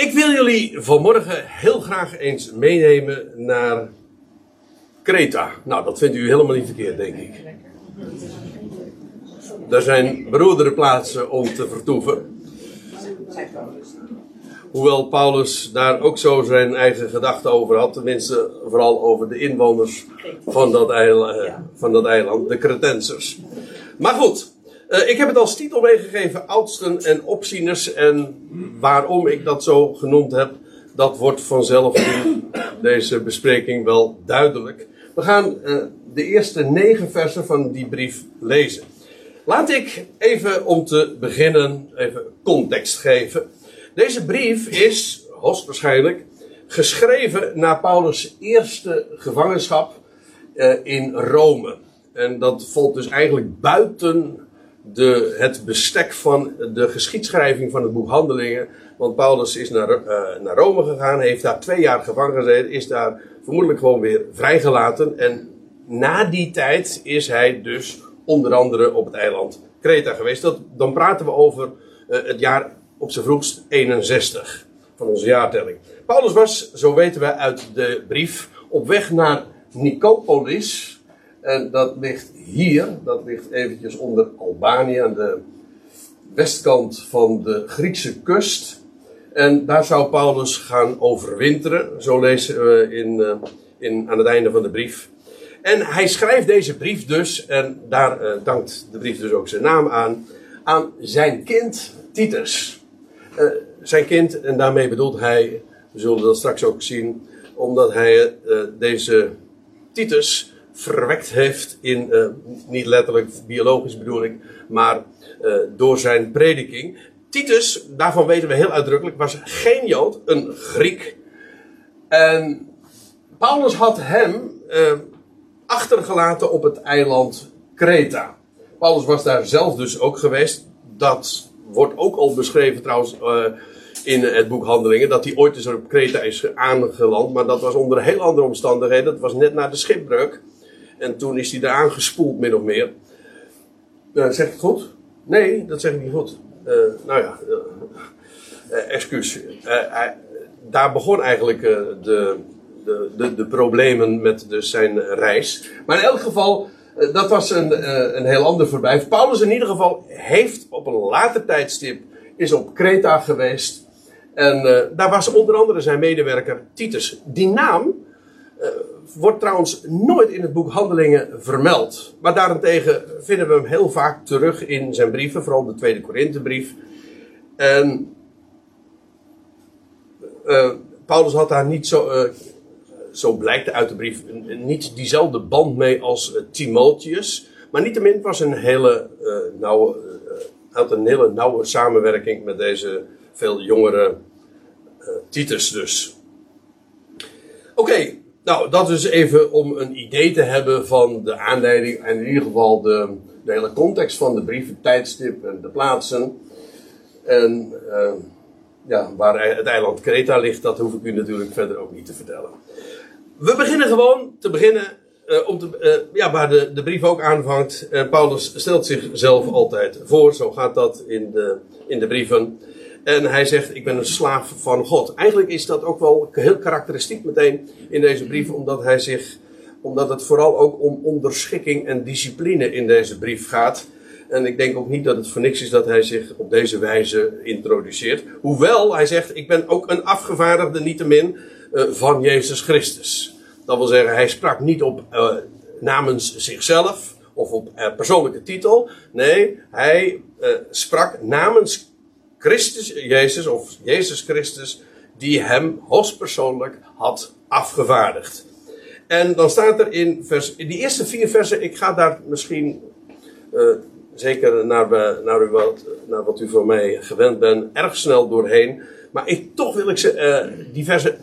Ik wil jullie vanmorgen heel graag eens meenemen naar Kreta. Nou, dat vindt u helemaal niet verkeerd, denk ik. Er zijn beroerdere plaatsen om te vertoeven. Hoewel Paulus daar ook zo zijn eigen gedachten over had, tenminste vooral over de inwoners van dat eiland, van dat eiland de Cretensers. Maar goed, uh, ik heb het als titel meegegeven, oudsten en opzieners. En waarom ik dat zo genoemd heb, dat wordt vanzelf in deze bespreking wel duidelijk. We gaan uh, de eerste negen versen van die brief lezen. Laat ik even om te beginnen even context geven. Deze brief is, hoogstwaarschijnlijk, geschreven na Paulus' eerste gevangenschap uh, in Rome. En dat valt dus eigenlijk buiten de, het bestek van de geschiedschrijving van het boek Handelingen. Want Paulus is naar, uh, naar Rome gegaan, heeft daar twee jaar gevangen gezeten, is daar vermoedelijk gewoon weer vrijgelaten. En na die tijd is hij dus onder andere op het eiland Kreta geweest. Dat, dan praten we over uh, het jaar op zijn vroegst 61 van onze jaartelling. Paulus was, zo weten we uit de brief, op weg naar Nicopolis. En dat ligt hier, dat ligt eventjes onder Albanië, aan de westkant van de Griekse kust. En daar zou Paulus gaan overwinteren, zo lezen we in, uh, in, aan het einde van de brief. En hij schrijft deze brief dus, en daar uh, dankt de brief dus ook zijn naam aan, aan zijn kind Titus. Uh, zijn kind, en daarmee bedoelt hij, we zullen dat straks ook zien, omdat hij deze Titus verwekt heeft in, uh, niet letterlijk biologisch bedoel ik, maar uh, door zijn prediking. Titus, daarvan weten we heel uitdrukkelijk, was geen Jood, een Griek. En Paulus had hem uh, achtergelaten op het eiland Kreta. Paulus was daar zelf dus ook geweest. Dat wordt ook al beschreven trouwens in het boek Handelingen. Dat hij ooit eens op Kreta is aangeland. Maar dat was onder heel andere omstandigheden. Dat was net na de schipbreuk. En toen is hij daar aangespoeld, min of meer. Uh, zeg ik het goed? Nee, dat zeg ik niet goed. Uh, nou ja, uh, excuus. daar begon eigenlijk de, de, de, de, problemen met dus zijn reis. Maar in elk geval, dat was een, een heel ander verblijf. Paulus in ieder geval heeft op een later tijdstip is op Kreta geweest. En daar was onder andere zijn medewerker Titus. Die naam wordt trouwens nooit in het boek Handelingen vermeld. Maar daarentegen vinden we hem heel vaak terug in zijn brieven, vooral de Tweede Korinthebrief. En uh, Paulus had daar niet zo, uh, zo blijkt uit de brief, niet diezelfde band mee als uh, Timotheus. Maar niettemin was een hele nauwe, had een hele nauwe samenwerking met deze veel jongere Titus dus. Oké, nou, dat is even om een idee te hebben van de aanleiding en in ieder geval de, de hele context van de brief, het tijdstip en de plaatsen. En uh, ja, waar het eiland Kreta ligt, dat hoef ik u natuurlijk verder ook niet te vertellen. We beginnen gewoon te beginnen uh, om te, uh, ja, waar de, de brief ook aanvangt. Paulus stelt zichzelf altijd voor, zo gaat dat in de, in de brieven. En hij zegt, ik ben een slaaf van God. Eigenlijk is dat ook wel heel karakteristiek meteen in deze brief, omdat hij zich, omdat het vooral ook om onderschikking en discipline in deze brief gaat. En ik denk ook niet dat het voor niks is dat hij zich op deze wijze introduceert. Hoewel hij zegt, ik ben ook een afgevaardigde niettemin uh, van Jezus Christus. Dat wil zeggen, hij sprak niet op uh, namens zichzelf of op uh, persoonlijke titel. Nee, hij sprak namens Christus Jezus, of Jezus Christus, die hem hoogstpersoonlijk had afgevaardigd. En dan staat er in, vers, in die eerste vier versen, ik ga daar misschien, uh, zeker naar, naar, u wat, naar wat u van mij gewend bent, erg snel doorheen. Maar ik, toch wil ik ze, uh, die versen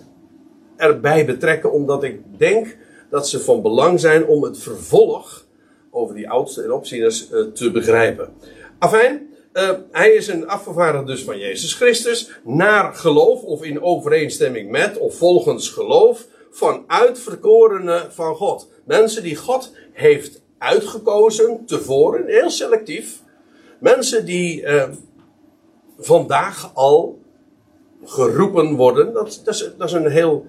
erbij betrekken, omdat ik denk dat ze van belang zijn om het vervolg over die oudste en opzieners uh, te begrijpen. Afijn, uh, hij is een afgevaardigde dus van Jezus Christus. Naar geloof of in overeenstemming met of volgens geloof. Van uitverkorenen van God. Mensen die God heeft uitgekozen tevoren, heel selectief. Mensen die uh, vandaag al geroepen worden. Dat, is, dat is een heel.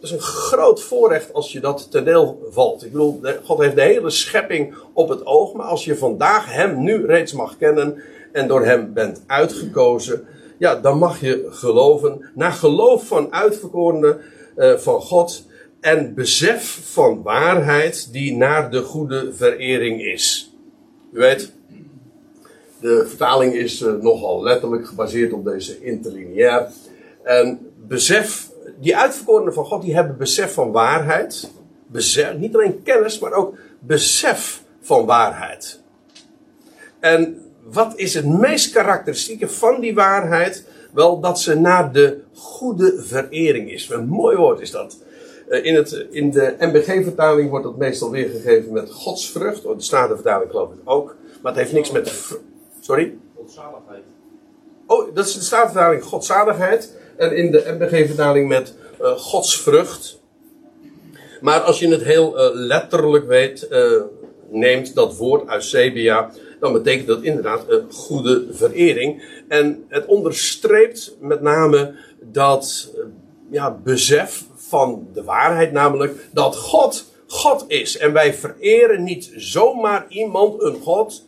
Dat is een groot voorrecht als je dat ten deel valt. Ik bedoel, God heeft de hele schepping op het oog. Maar als je vandaag Hem nu reeds mag kennen en door Hem bent uitgekozen, ja, dan mag je geloven. Naar geloof van uitverkorenen uh, van God en besef van waarheid die naar de goede verering is. U weet, de vertaling is uh, nogal letterlijk gebaseerd op deze interlineair. En besef, die uitverkorenen van God, die hebben besef van waarheid. Besef, niet alleen kennis, maar ook besef van waarheid. En wat is het meest karakteristieke van die waarheid? Wel dat ze naar de goede verering is. Een mooi woord is dat. Eh, in, het, in de MBG-vertaling wordt dat meestal weergegeven met godsvrucht. Oh, de Statenvertaling geloof ik ook. Maar het heeft niks met. Sorry? Godzaligheid. Oh, dat is de Statenvertaling godzaligheid. En in de MBG-vertaling met uh, godsvrucht. Maar als je het heel uh, letterlijk weet, neemt dat woord Eusebia dan betekent dat inderdaad een goede verering. En het onderstreept met name dat eh, ja, besef van de waarheid, namelijk dat God God is. En wij vereren niet zomaar iemand, een God,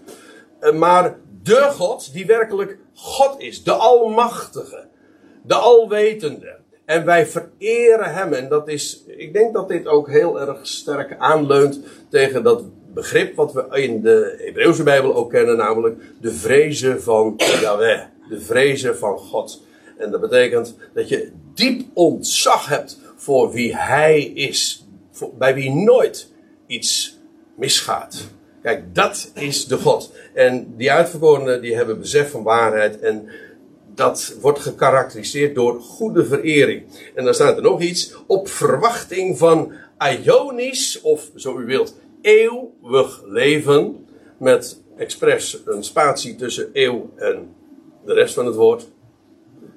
eh, maar de God die werkelijk God is, de Almachtige, de Alwetende. En wij vereren Hem. En dat is, ik denk dat dit ook heel erg sterk aanleunt tegen dat begrip wat we in de Hebreeuwse Bijbel ook kennen, namelijk de vrezen van Yahweh, de vrezen van God. En dat betekent dat je diep ontzag hebt voor wie Hij is, bij wie nooit iets misgaat. Kijk, dat is de God. En die uitverkorenen die hebben besef van waarheid en dat wordt gekarakteriseerd door goede verering. En dan staat er nog iets, op verwachting van Ionisch, of zo u wilt, eeuwig leven. Met expres een spatie tussen eeuw en de rest van het woord.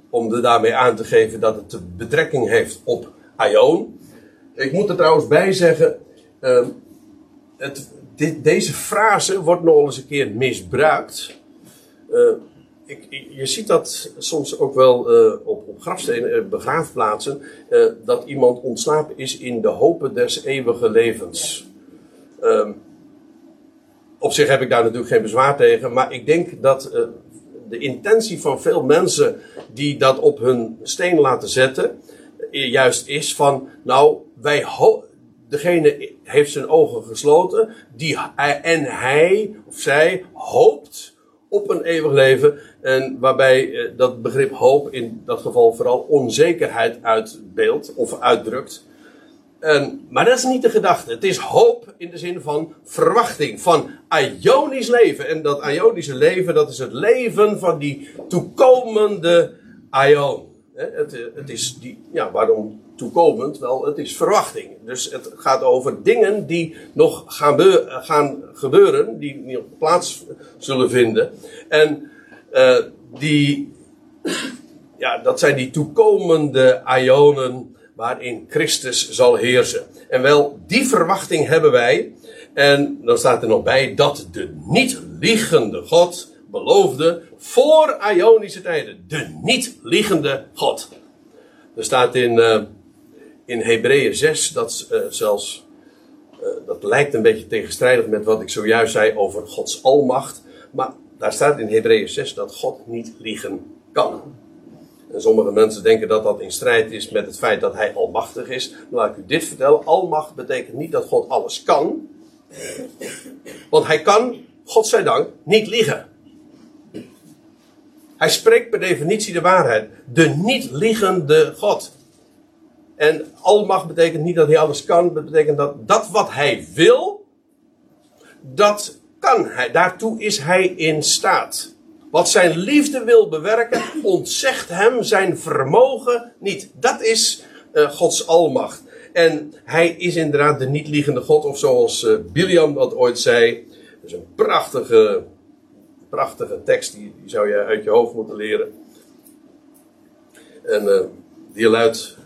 Om er daarmee aan te geven dat het betrekking heeft op Aion. Ik moet er trouwens bij zeggen. Uh, het, dit, deze frase wordt nog eens een keer misbruikt. Uh, ik, je ziet dat soms ook wel uh, op, op grafstenen, begraafplaatsen, dat iemand ontslapen is in de hopen des eeuwige levens. Um, op zich heb ik daar natuurlijk geen bezwaar tegen, maar ik denk dat de intentie van veel mensen die dat op hun steen laten zetten, juist is van, nou, wij degene heeft zijn ogen gesloten, die, en hij of zij hoopt op een eeuwig leven, en waarbij uh, dat begrip hoop in dat geval vooral onzekerheid uitbeeldt of uitdrukt. En, maar dat is niet de gedachte. Het is hoop in de zin van verwachting, van Ionisch leven. En dat Ionische leven, dat is het leven van die toekomende Ion. Het, het is die, ja, waarom toekomend? Wel, het is verwachting. Dus het gaat over dingen die nog gaan, gaan gebeuren, die nog plaats zullen vinden. En uh, die, ja, dat zijn die toekomende Ionen waarin Christus zal heersen. En wel, die verwachting hebben wij. En dan staat er nog bij dat de niet liegende God beloofde voor Ionische tijden. De niet liegende God. Er staat in, uh, in Hebreeën 6 dat uh, zelfs, uh, dat lijkt een beetje tegenstrijdig met wat ik zojuist zei over Gods almacht. Maar daar staat in Hebreeën 6 dat God niet liegen kan. En sommige mensen denken dat dat in strijd is met het feit dat hij almachtig is. Maar laat ik u dit vertellen. Almacht betekent niet dat God alles kan. Want hij kan, God zij dank, niet liegen. Hij spreekt per definitie de waarheid. De niet liegende God. En almacht betekent niet dat hij alles kan. Dat betekent dat dat wat hij wil, dat kan hij. Daartoe is hij in staat. Wat zijn liefde wil bewerken, ontzegt hem zijn vermogen niet. Dat is uh, Gods almacht. En hij is inderdaad de niet-liegende God, of zoals uh, Biliam dat ooit zei. Dat is een prachtige, prachtige tekst, die, zou je uit je hoofd moeten leren. En uh, die luidt: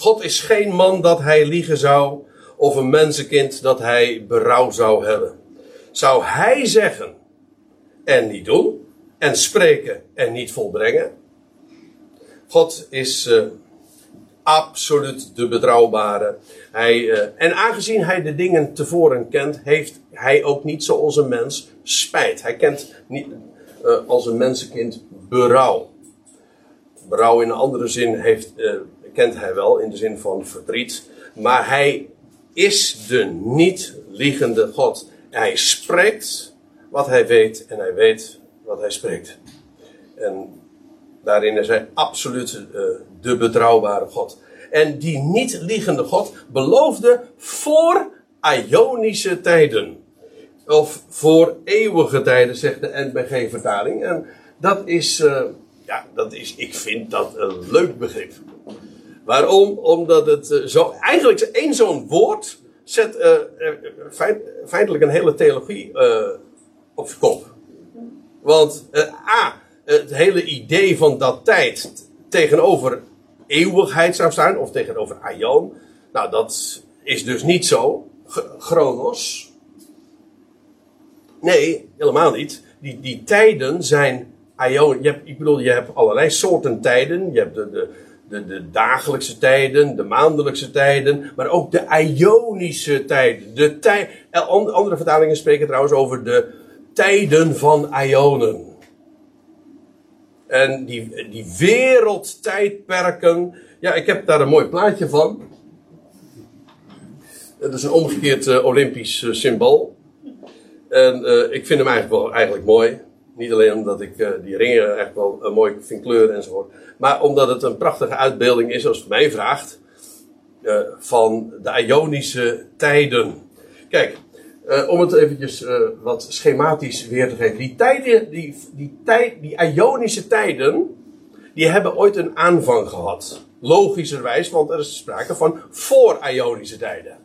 God is geen man dat hij liegen zou, of een mensenkind dat hij berouw zou hebben. Zou hij zeggen en niet doen? en spreken en niet volbrengen. God is uh, absoluut de betrouwbare. Hij, uh, en aangezien hij de dingen tevoren kent, heeft hij ook niet zoals een mens spijt. Hij kent niet uh, als een mensenkind berouw. Berouw in een andere zin heeft, kent hij wel, in de zin van verdriet. Maar hij is de niet liegende God. Hij spreekt wat hij weet en hij weet wat hij spreekt. En daarin is hij absoluut uh, de betrouwbare God. En die niet liegende God beloofde voor Ionische tijden. Of voor eeuwige tijden, zegt de NBG-vertaling. En dat is, uh, ja, dat is, ik vind dat een leuk begrip. Waarom? Omdat het uh, zo, eigenlijk één zo'n woord zet uh, feit, feitelijk een hele theologie op zijn kop. Want A, het hele idee van dat tijd tegenover eeuwigheid zou staan, of tegenover aion. Nou, dat is dus niet zo. Chronos. Nee, helemaal niet. Die, die tijden zijn aion. Je hebt, ik bedoel, je hebt allerlei soorten tijden. Je hebt de, de, de, dagelijkse tijden, de maandelijkse tijden, maar ook de Ionische tijden. De tij, andere vertalingen spreken trouwens over de tijden van Ionen. En die, die wereldtijdperken. Ja, ik heb daar een mooi plaatje van. Het is een omgekeerd uh, Olympisch uh, symbool. En ik vind hem eigenlijk wel eigenlijk mooi. Niet alleen omdat ik die ringen echt wel mooi vind kleuren enzovoort. Maar omdat het een prachtige uitbeelding is, als het mij vraagt. van de Ionische tijden. Kijk, om het eventjes wat schematisch weer te geven. Die tijden, die, die, tijd, die Ionische tijden, die hebben ooit een aanvang gehad. Logischerwijs, want er is sprake van voor-Ionische tijden.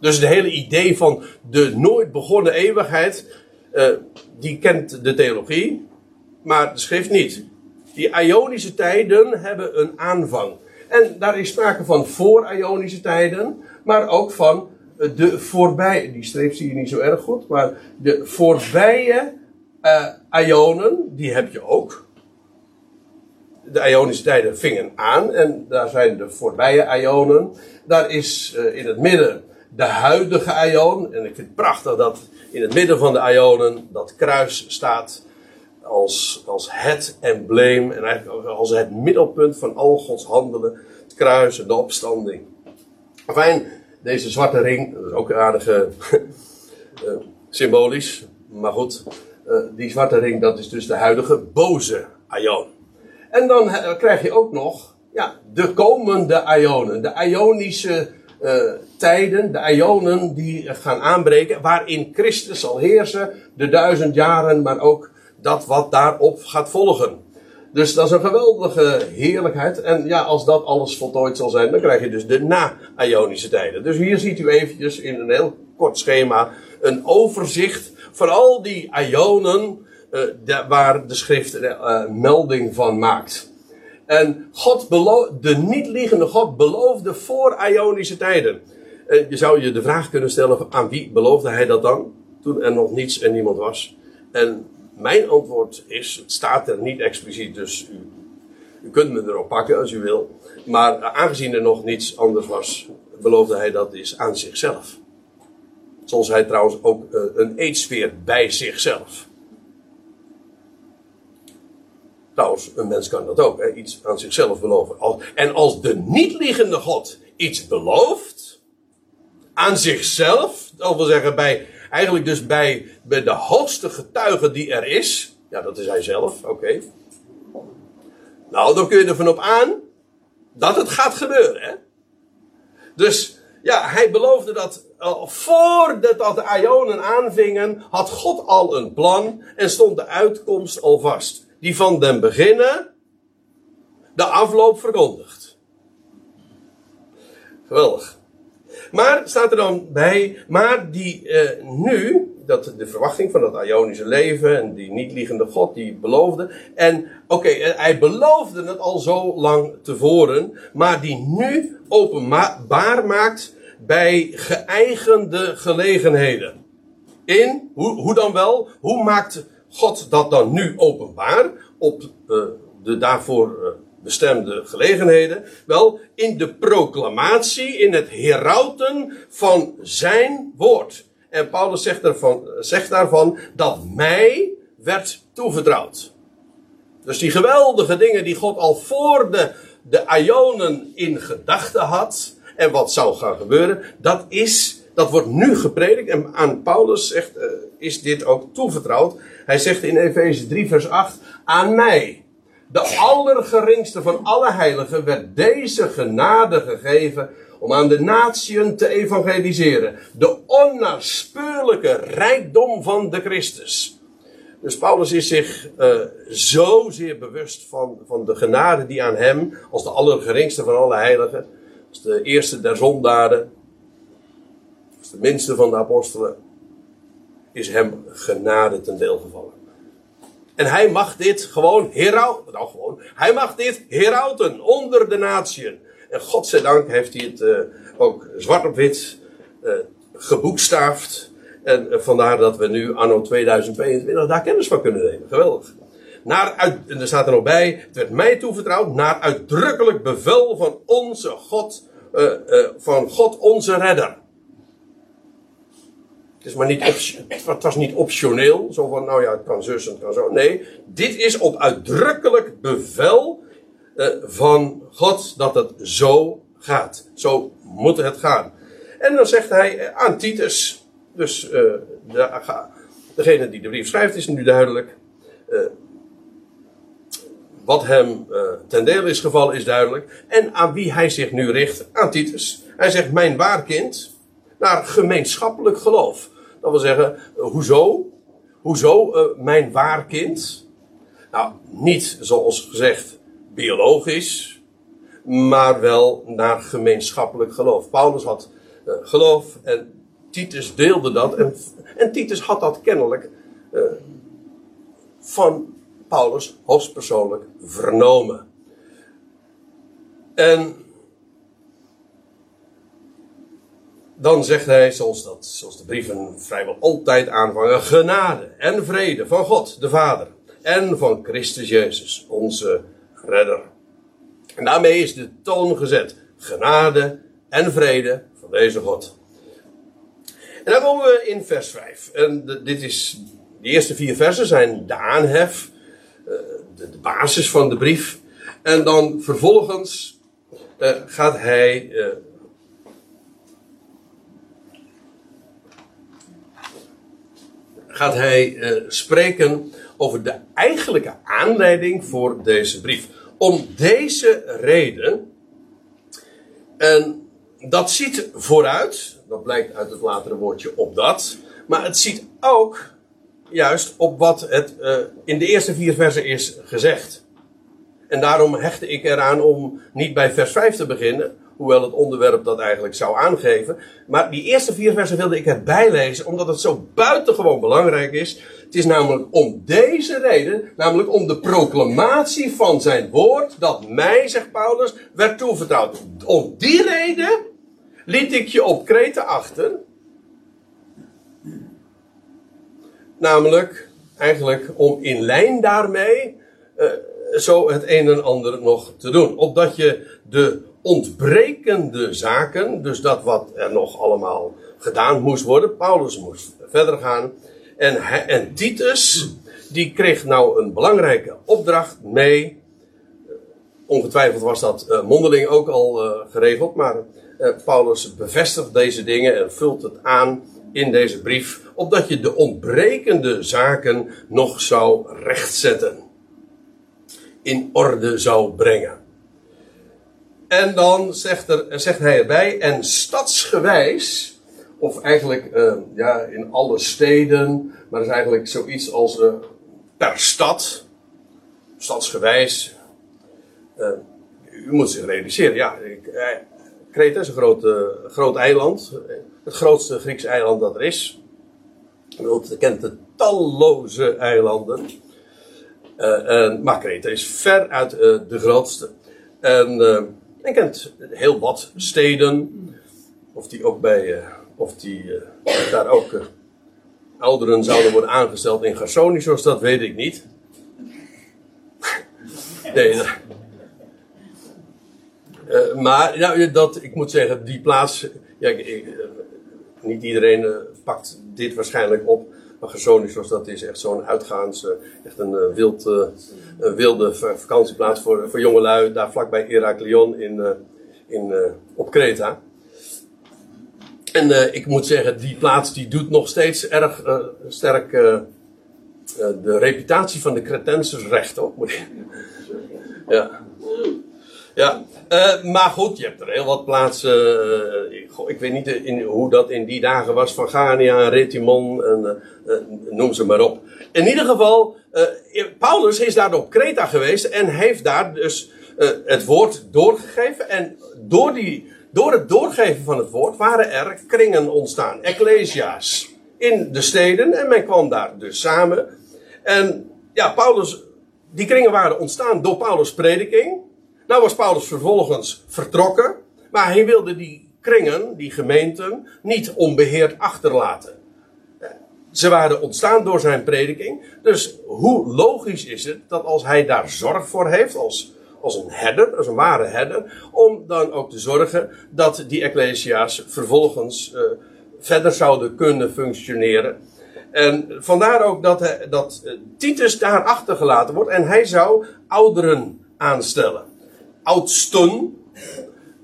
Dus het hele idee van de nooit begonnen eeuwigheid, uh, die kent de theologie, maar de schrift niet. Die Ionische tijden hebben een aanvang. En daar is sprake van voor-Ionische tijden, maar ook van de voorbij, die streep zie je niet zo erg goed, maar de voorbije uh, ionen, die heb je ook. De Ionische tijden vingen aan en daar zijn de voorbije ionen. Daar is in het midden de huidige ion. En ik vind het prachtig dat in het midden van de ionen dat kruis staat als, als het embleem en eigenlijk als het middelpunt van al Gods handelen. Het kruis en de opstanding. Fijn, deze zwarte ring, dat is ook aardig uh, symbolisch, maar goed. Uh, die zwarte ring, dat is dus de huidige boze Aion. En dan krijg je ook nog ja, de komende Ionen, de Ionische tijden, de Ionen die gaan aanbreken, waarin Christus zal heersen, de duizend jaren, maar ook dat wat daarop gaat volgen. Dus dat is een geweldige heerlijkheid. En ja, als dat alles voltooid zal zijn, dan krijg je dus de na-Ionische tijden. Dus hier ziet u eventjes in een heel kort schema een overzicht van al die Ionen uh, de, waar de schrift uh, melding van maakt. En God de niet-liegende God beloofde voor Ionische tijden. Uh, je zou je de vraag kunnen stellen, aan wie beloofde hij dat dan? Toen er nog niets en niemand was. En mijn antwoord is, het staat er niet expliciet, dus u, u kunt me erop pakken als u wil. Maar aangezien er nog niets anders was, beloofde hij dat is aan zichzelf. Zoals hij trouwens ook uh, een eedsfeer bij zichzelf. Trouwens, een mens kan dat ook, hè, iets aan zichzelf beloven. En als de niet-liggende God iets belooft, aan zichzelf, dat wil zeggen bij Eigenlijk dus bij, bij de hoogste getuige die er is. Ja, dat is hij zelf, oké. Nou, dan kun je ervan op aan dat het gaat gebeuren, hè. Dus, ja, hij beloofde dat uh, voordat dat de Ionen aanvingen, had God al een plan en stond de uitkomst al vast. Die van den beginnen de afloop verkondigt. Geweldig. Maar staat er dan bij, maar die uh, nu, dat de verwachting van dat Ionische leven en die niet liegende God die beloofde. En oké, eh, hij beloofde het al zo lang tevoren, maar die nu openbaar maakt bij geëigende gelegenheden. In, hoe, hoe dan wel, hoe maakt God dat dan nu openbaar op uh, de daarvoor bestemde gelegenheden? Wel, in de proclamatie, in het herauten van zijn woord. En Paulus zegt, ervan, zegt daarvan dat mij werd toevertrouwd. Dus die geweldige dingen die God al voor de, de Ionen in gedachten had. En wat zou gaan gebeuren, dat is, dat wordt nu gepredikt. En aan Paulus zegt, uh, is dit ook toevertrouwd. Hij zegt in Efeze 3 vers 8, aan mij, de allergeringste van alle heiligen, werd deze genade gegeven om aan de natieën te evangeliseren. De onnaspeurlijke rijkdom van de Christus. Dus Paulus is zich uh, zozeer bewust van, van de genade die aan hem, als de allergeringste van alle heiligen, als de eerste der zondaren, de minste van de apostelen, is hem genade ten deel gevallen. En hij mag dit gewoon herauten. Nou gewoon. Hij mag dit herauten onder de natieën. En godzijdank heeft hij het uh, ook zwart op wit uh, geboekstaafd. En uh, vandaar dat we nu anno 2022 daar kennis van kunnen nemen. Geweldig. Naar uit, en er staat er nog bij, het werd mij toevertrouwd, naar uitdrukkelijk bevel van onze God, van God onze redder. Maar niet het was niet optioneel, zo van, nou ja, het kan zus en het kan zo. Nee, dit is op uitdrukkelijk bevel uh, van God dat het zo gaat. Zo moet het gaan. En dan zegt hij aan Titus, dus uh, de, degene die de brief schrijft is nu duidelijk. Wat hem ten deel is gevallen is duidelijk. En aan wie hij zich nu richt, aan Titus. Hij zegt, mijn waarkind, naar gemeenschappelijk geloof. Dat wil zeggen, hoezo? Hoezo mijn waarkind? Nou, niet zoals gezegd biologisch, maar wel naar gemeenschappelijk geloof. Paulus had uh, geloof en Titus deelde dat. En, en Titus had dat kennelijk van Paulus hoogstpersoonlijk vernomen. En dan zegt hij, zoals, dat, zoals de brieven vrijwel altijd aanvangen, genade en vrede van God, de Vader, en van Christus Jezus, onze redder. En daarmee is de toon gezet. Genade en vrede van deze God. En dan komen we in vers 5. En de, dit is, de eerste vier versen zijn de aanhef, uh, de, basis van de brief. En dan vervolgens uh, gaat hij. Uh, gaat hij spreken over de eigenlijke aanleiding voor deze brief. Om deze reden, en dat ziet vooruit, dat blijkt uit het latere woordje op dat, maar het ziet ook juist op wat het uh, in de eerste vier versen is gezegd. En daarom hechtte ik eraan om niet bij vers 5 te beginnen, hoewel het onderwerp dat eigenlijk zou aangeven. Maar die eerste vier versen wilde ik erbij lezen, omdat het zo buitengewoon belangrijk is. Het is namelijk om deze reden, namelijk om de proclamatie van zijn woord, dat mij, zegt Paulus, werd toevertrouwd. Om die reden liet ik je op Kreten achter. Namelijk, eigenlijk om in lijn daarmee uh, zo het een en ander nog te doen. Opdat je de ontbrekende zaken, dus dat wat er nog allemaal gedaan moest worden, Paulus moest verder gaan, en, en Titus, die kreeg nou een belangrijke opdracht mee. Ongetwijfeld was dat uh, mondeling ook al uh, geregeld, maar uh, Paulus bevestigt deze dingen en vult het aan in deze brief, opdat je de ontbrekende zaken nog zou rechtzetten, in orde zou brengen. En dan zegt, er, zegt hij erbij, en stadsgewijs of eigenlijk uh, ja, in alle steden, maar is eigenlijk zoiets als uh, per stad, stadsgewijs. Uh, u moet zich realiseren, ja, Kreta is een groot, groot eiland, het grootste Griekse eiland dat er is. U kent de talloze eilanden. en, maar Kreta is ver uit de grootste. En, en kent heel wat steden, of die ook bij of die uh, daar ook uh, ouderen zouden worden aangesteld in Gersonisos, dat weet ik niet. nee, maar nou, dat, ik moet zeggen, die plaats. Ja, ik, ik, niet iedereen pakt dit waarschijnlijk op. Maar Gersonisos, dat is echt zo'n uitgaans. Uh, echt een, wild, een wilde vakantieplaats voor, voor jongelui. Daar vlakbij Heraklion in, in, op Kreta. En ik moet zeggen, die plaats die doet nog steeds erg sterk de reputatie van de Cretensers recht hoor. ja. Ja, uh, maar goed, je hebt er heel wat plaatsen. Uh, ik, weet niet in, hoe dat in die dagen was van Gania, Retimon en noem ze maar op. In ieder geval, Paulus is daar op Kreta geweest en heeft daar dus het woord doorgegeven. En door, die, door het doorgeven van het woord waren er kringen ontstaan, ecclesia's, in de steden. En men kwam daar dus samen. En ja, Paulus, die kringen waren ontstaan door Paulus' prediking. Nou was Paulus vervolgens vertrokken, maar hij wilde die kringen, die gemeenten, niet onbeheerd achterlaten. Ze waren ontstaan door zijn prediking. Dus hoe logisch is het dat als hij daar zorg voor heeft, als, als een herder, als een ware herder, om dan ook te zorgen dat die ecclesia's vervolgens uh, verder zouden kunnen functioneren. En vandaar ook dat, dat eh, Titus daar achtergelaten wordt en hij zou ouderen aanstellen oudsten.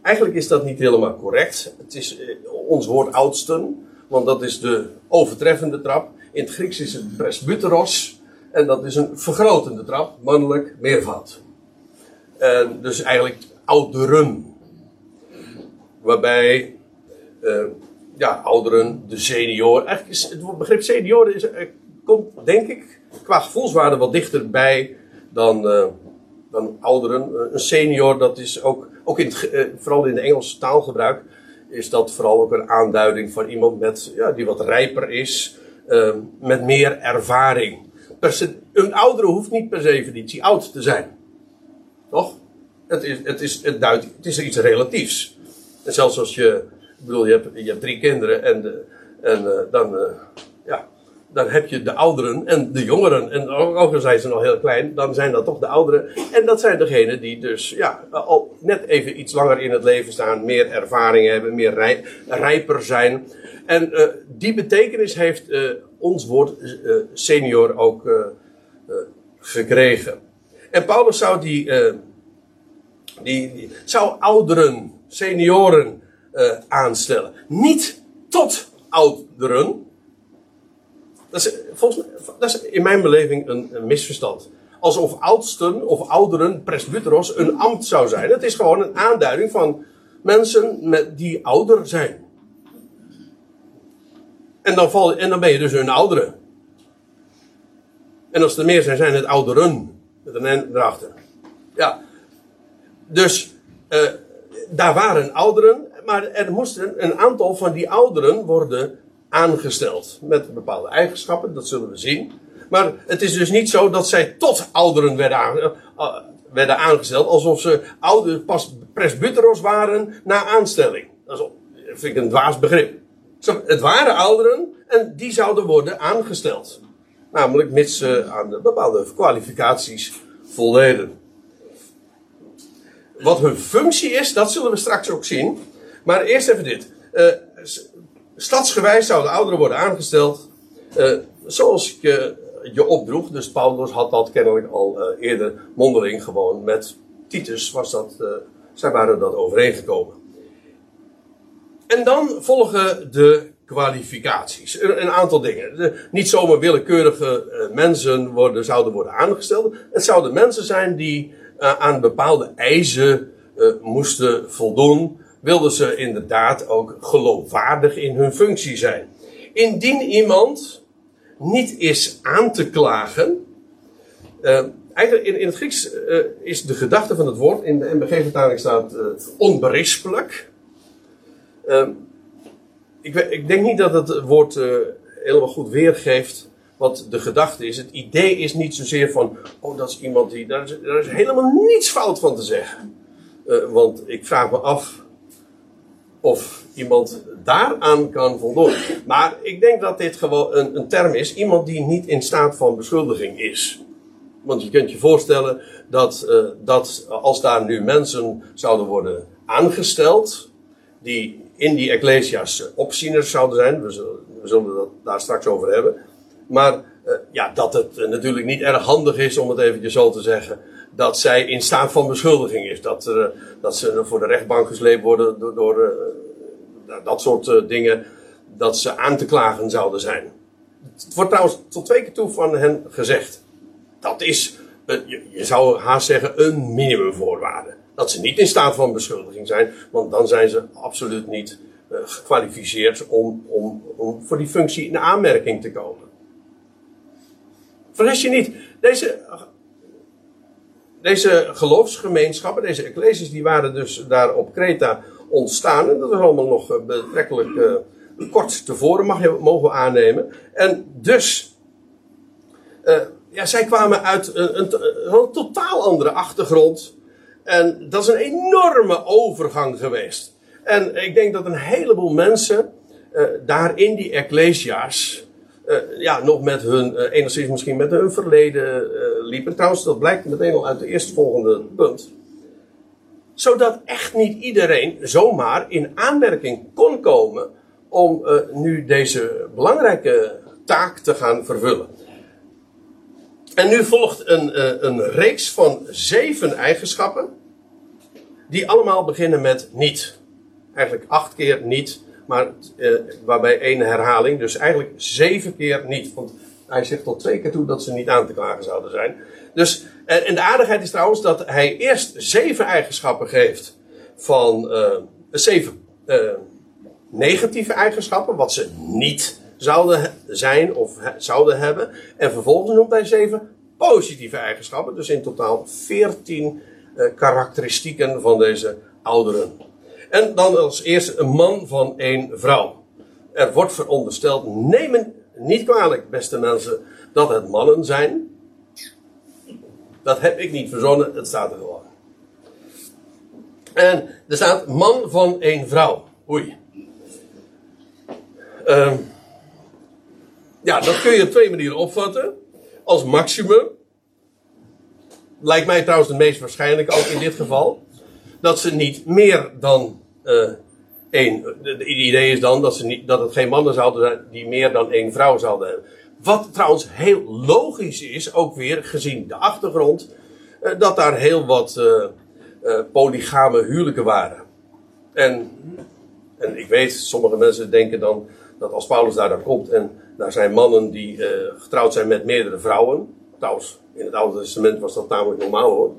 Eigenlijk is dat niet helemaal correct. Het is eh, ons woord oudsten, want dat is de overtreffende trap. In het Grieks is het presbyteros. En dat is een vergrotende trap, mannelijk meervoud. Dus eigenlijk ouderen. Waarbij, uh, ja, ouderen, de senior. Eigenlijk het begrip senior is, eh, komt, denk ik, qua gevoelswaarde wat dichterbij dan, dan ouderen. Eh, een senior, dat is ook, ook in het, eh, vooral in de Engelse taalgebruik, is dat vooral ook een aanduiding van iemand met, ja, die wat rijper is, uh, met meer ervaring. een oudere hoeft niet per definitie oud te zijn. Toch? Het is, het is, het het is iets relatiefs. En zelfs als je, ik bedoel, je hebt, je hebt drie kinderen en, en dan, ja, dan heb je de ouderen en de jongeren. En ook al zijn ze nog heel klein, dan zijn dat toch de ouderen. En dat zijn degenen die dus ja, al net even iets langer in het leven staan, meer ervaring hebben, meer rij, rijper zijn. En uh, die betekenis heeft uh, ons woord uh, senior ook gekregen. En Paulus zou die, die, die, zou ouderen, senioren aanstellen. Niet tot ouderen, dat is, volgens dat is in mijn beleving een, misverstand. Alsof oudsten of ouderen, presbyteros, een ambt zou zijn. Het is gewoon een aanduiding van mensen met, die ouder zijn. En dan, val, en dan ben je dus een oudere. En als er meer zijn, zijn het ouderen. Met een N erachter. Ja. Dus uh, daar waren ouderen, maar er moesten een aantal van die ouderen worden aangesteld. Met bepaalde eigenschappen, dat zullen we zien. Maar het is dus niet zo dat zij tot ouderen werden, uh, werden aangesteld. Alsof ze oude, pas presbyteros waren na aanstelling. Dat vind ik een dwaas begrip. Het waren ouderen en die zouden worden aangesteld. Namelijk mits ze aan de bepaalde kwalificaties voldeden. Wat hun functie is, dat zullen we straks ook zien. Maar eerst even dit. Uh, stadsgewijs zouden ouderen worden aangesteld. Uh, zoals ik uh, je opdroeg. Dus Paulus had dat kennelijk al uh, eerder mondeling gewoon met Titus. Was dat, zij waren dat overeengekomen. En dan volgen de kwalificaties. Een, aantal dingen. Niet zomaar willekeurige mensen worden, zouden worden aangesteld. Het zouden mensen zijn die aan bepaalde eisen moesten voldoen wilden ze inderdaad ook geloofwaardig in hun functie zijn. Indien iemand niet is aan te klagen. Uh, eigenlijk in, in, het Grieks uh, is de gedachte van het woord, in de MBG-vertaling staat uh, onberispelijk. Ehm, ik, ik, denk niet dat het woord helemaal goed weergeeft wat de gedachte is. Het idee is niet zozeer van, oh dat is iemand die, daar is, daar is helemaal niets fout van te zeggen. want ik vraag me af of iemand daaraan kan voldoen. Maar ik denk dat dit gewoon een, een, term is. Iemand die niet in staat van beschuldiging is. Want je kunt je voorstellen dat, uh, dat als daar nu mensen zouden worden aangesteld die in die Ecclesia's opzieners zouden zijn. We zullen, we dat daar straks over hebben. Maar ja, dat het natuurlijk niet erg handig is, om het eventjes zo te zeggen, dat zij in staat van beschuldiging is. Dat, er, dat ze voor de rechtbank gesleept worden door, door dat soort dingen, dat ze aan te klagen zouden zijn. Het wordt trouwens tot twee keer toe van hen gezegd. Dat is, je, je zou haast zeggen, een minimumvoorwaarde. Dat ze niet in staat van beschuldiging zijn, want dan zijn ze absoluut niet gekwalificeerd om, om, om voor die functie in aanmerking te komen. Vergis je niet, deze, deze geloofsgemeenschappen, deze ecclesies, die waren dus daar op Kreta ontstaan. En dat is allemaal nog eh, betrekkelijk uh, kort tevoren, mag je, mogen aannemen. En dus, uh, ja, zij kwamen uit een, een, een, totaal andere achtergrond. En dat is een enorme overgang geweest. En ik denk dat een heleboel mensen uh, daar in die ecclesia's, uh, ja, nog met hun, enigszins misschien met hun verleden liepen. Trouwens, dat blijkt meteen al uit de eerstvolgende punt zodat echt niet iedereen zomaar in aanmerking kon komen om uh, nu deze belangrijke taak te gaan vervullen. En nu volgt een, uh, een reeks van zeven eigenschappen, die allemaal beginnen met niet. Eigenlijk acht keer niet, maar uh, waarbij één herhaling, dus eigenlijk zeven keer niet. Want hij zegt tot twee keer toe dat ze niet aan te klagen zouden zijn. Dus, en de aardigheid is trouwens dat hij eerst zeven eigenschappen geeft van uh, zeven negatieve eigenschappen, wat ze niet zouden zijn of zouden hebben. En vervolgens noemt hij zeven positieve eigenschappen, dus in totaal veertien karakteristieken van deze ouderen. En dan als eerste een man van één vrouw. Er wordt verondersteld, neem niet kwalijk, beste mensen, dat het mannen zijn dat heb ik niet verzonnen, het staat er gewoon. En er staat man van één vrouw. Oei. Uh, ja, dat kun je op twee manieren opvatten. Als maximum. Lijkt mij trouwens het meest waarschijnlijk ook in dit geval. Dat ze niet meer dan uh, één. Het idee is dan dat, ze niet, dat het geen mannen zouden zijn die meer dan één vrouw zouden hebben. Wat trouwens heel logisch is, ook weer gezien de achtergrond, eh, dat daar heel wat uh, polygame huwelijken waren. En, en ik weet, sommige mensen denken dan dat als Paulus daar dan komt en daar zijn mannen die getrouwd zijn met meerdere vrouwen. Trouwens, in het Oude Testament was dat namelijk normaal hoor.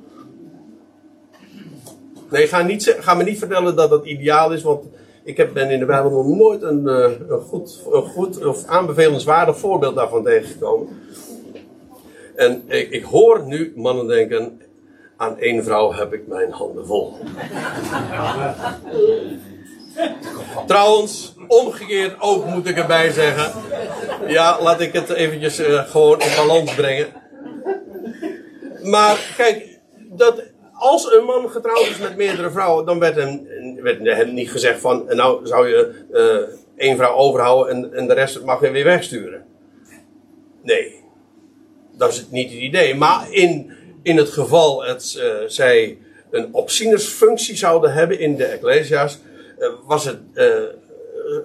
Nee, ga, niet, ga me niet vertellen dat dat ideaal is, want ik heb, ben in de Bijbel nog nooit een, uh, een, goed, een goed of aanbevelenswaardig voorbeeld daarvan tegengekomen. En ik, hoor nu mannen denken: aan één vrouw heb ik mijn handen vol. Trouwens, omgekeerd ook moet ik erbij zeggen. Ja, laat ik het eventjes uh, gewoon in balans brengen. Maar kijk, dat, als een man getrouwd is met meerdere vrouwen, dan werd hem, werd hem niet gezegd van, nou zou je uh, één vrouw overhouden en, en de rest mag je weer wegsturen. Nee, dat is niet het idee. Maar in, in het geval dat uh, zij een opzienersfunctie zouden hebben in de Ecclesia's, uh, was, het,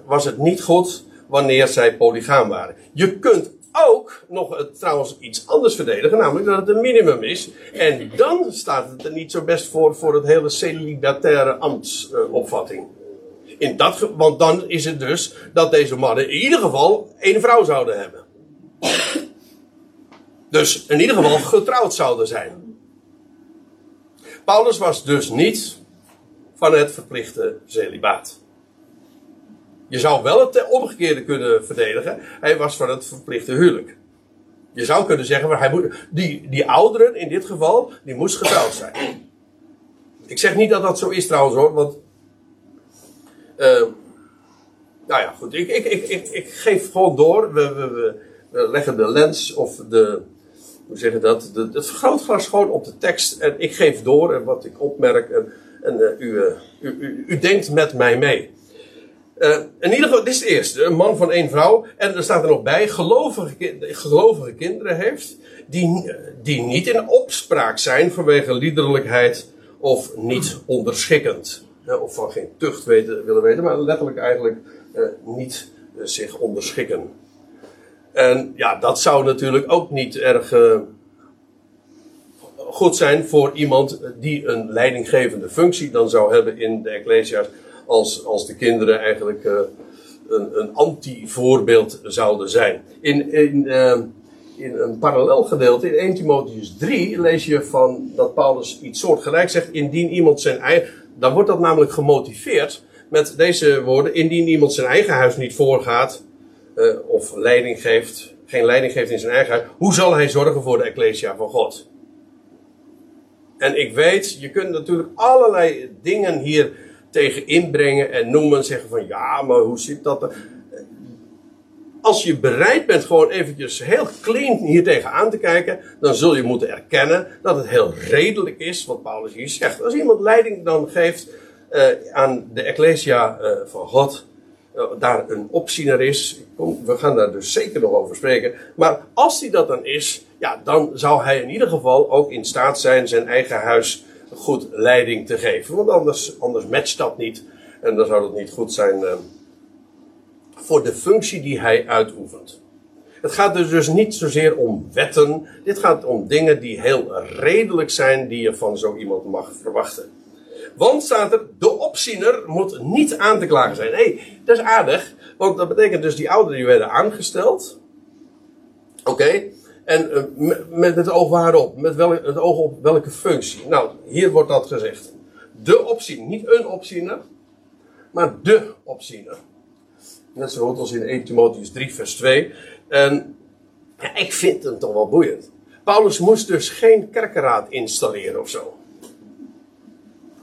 was het niet goed wanneer zij polygaam waren. Je kunt ook nog het, trouwens iets anders verdedigen, namelijk dat het een minimum is. En dan staat het er niet zo best voor voor het hele celibataire ambtsopvatting. In dat, want dan is het dus dat deze mannen in ieder geval één vrouw zouden hebben. Dus in ieder geval getrouwd zouden zijn. Paulus was dus niet van het verplichte celibaat. Je zou wel het omgekeerde kunnen verdedigen. Hij was van het verplichte huwelijk. Je zou kunnen zeggen, maar hij moet, die, die ouderen in dit geval, die moest getrouwd zijn. Ik zeg niet dat dat zo is trouwens hoor, want. Uh, nou ja, goed. Ik, ik, ik, ik, geef gewoon door. We, we, we, leggen de lens of de. Hoe zeg je dat? De, het vergrootglas gewoon op de tekst. En ik geef door en wat ik opmerk. En, en uh, u, uh, u, u, u denkt met mij mee. Uh, in ieder geval, dit is het eerste. Een man van één vrouw. En er staat er nog bij, gelovige, gelovige kinderen heeft. Die, die niet in opspraak zijn vanwege liederlijkheid of niet onderschikkend. of van geen tucht weten, willen weten, maar letterlijk eigenlijk niet zich onderschikken. En ja, dat zou natuurlijk ook niet erg goed zijn voor iemand die een leidinggevende functie dan zou hebben in de Ecclesia's, als, als de kinderen eigenlijk een, een anti-voorbeeld zouden zijn. In, in, uh, in een parallel gedeelte, in 1 Timotheus 3, lees je van dat Paulus iets soortgelijks zegt. Indien iemand zijn eigen. Dan wordt dat namelijk gemotiveerd met deze woorden. Indien iemand zijn eigen huis niet voorgaat. Uh, of leiding geeft. Geen leiding geeft in zijn eigen huis. Hoe zal hij zorgen voor de Ecclesia van God? En ik weet, je kunt natuurlijk allerlei dingen hier tegen inbrengen en noemen. Zeggen van ja, maar hoe zit dat? Als je bereid bent gewoon eventjes heel clean hier tegenaan te kijken, dan zul je moeten erkennen dat het heel redelijk is wat Paulus hier zegt. Als iemand leiding dan geeft uh, aan de Ecclesia uh, van God, uh, daar een opziener is, kom, we gaan daar dus zeker nog over spreken, maar als die dat dan is, ja, dan zou hij in ieder geval ook in staat zijn zijn eigen huis goed leiding te geven. Want anders, anders matcht dat niet. En dan zou het niet goed zijn uh, voor de functie die hij uitoefent. Het gaat dus, dus niet zozeer om wetten. Dit gaat om dingen die heel redelijk zijn, die je van zo iemand mag verwachten. Want staat er, de opziener moet niet aan te klagen zijn. Hé, hey, dat is aardig. Want dat betekent dus die ouderen die werden aangesteld. Oké. En uh, met het oog waarop? Met welk, het oog op welke functie? Nou, hier wordt dat gezegd. De opziener. Niet een opziener, maar de opziener. Net zo goed als in 1 Timotheus 3 vers 2. En ja, ik vind het toch wel boeiend. Paulus moest dus geen kerkenraad installeren of zo.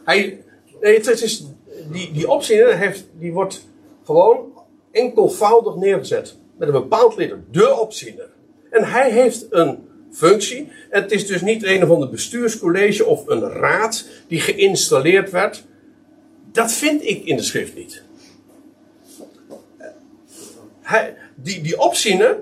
Hij, nee, het is, die, die opziener heeft, die wordt gewoon enkelvoudig neergezet. Met een bepaald lid. De opziener. En hij heeft een functie. Het is dus niet een of ander bestuurscollege of een raad die geïnstalleerd werd. Dat vind ik in de schrift niet. Hij, die, die opziener,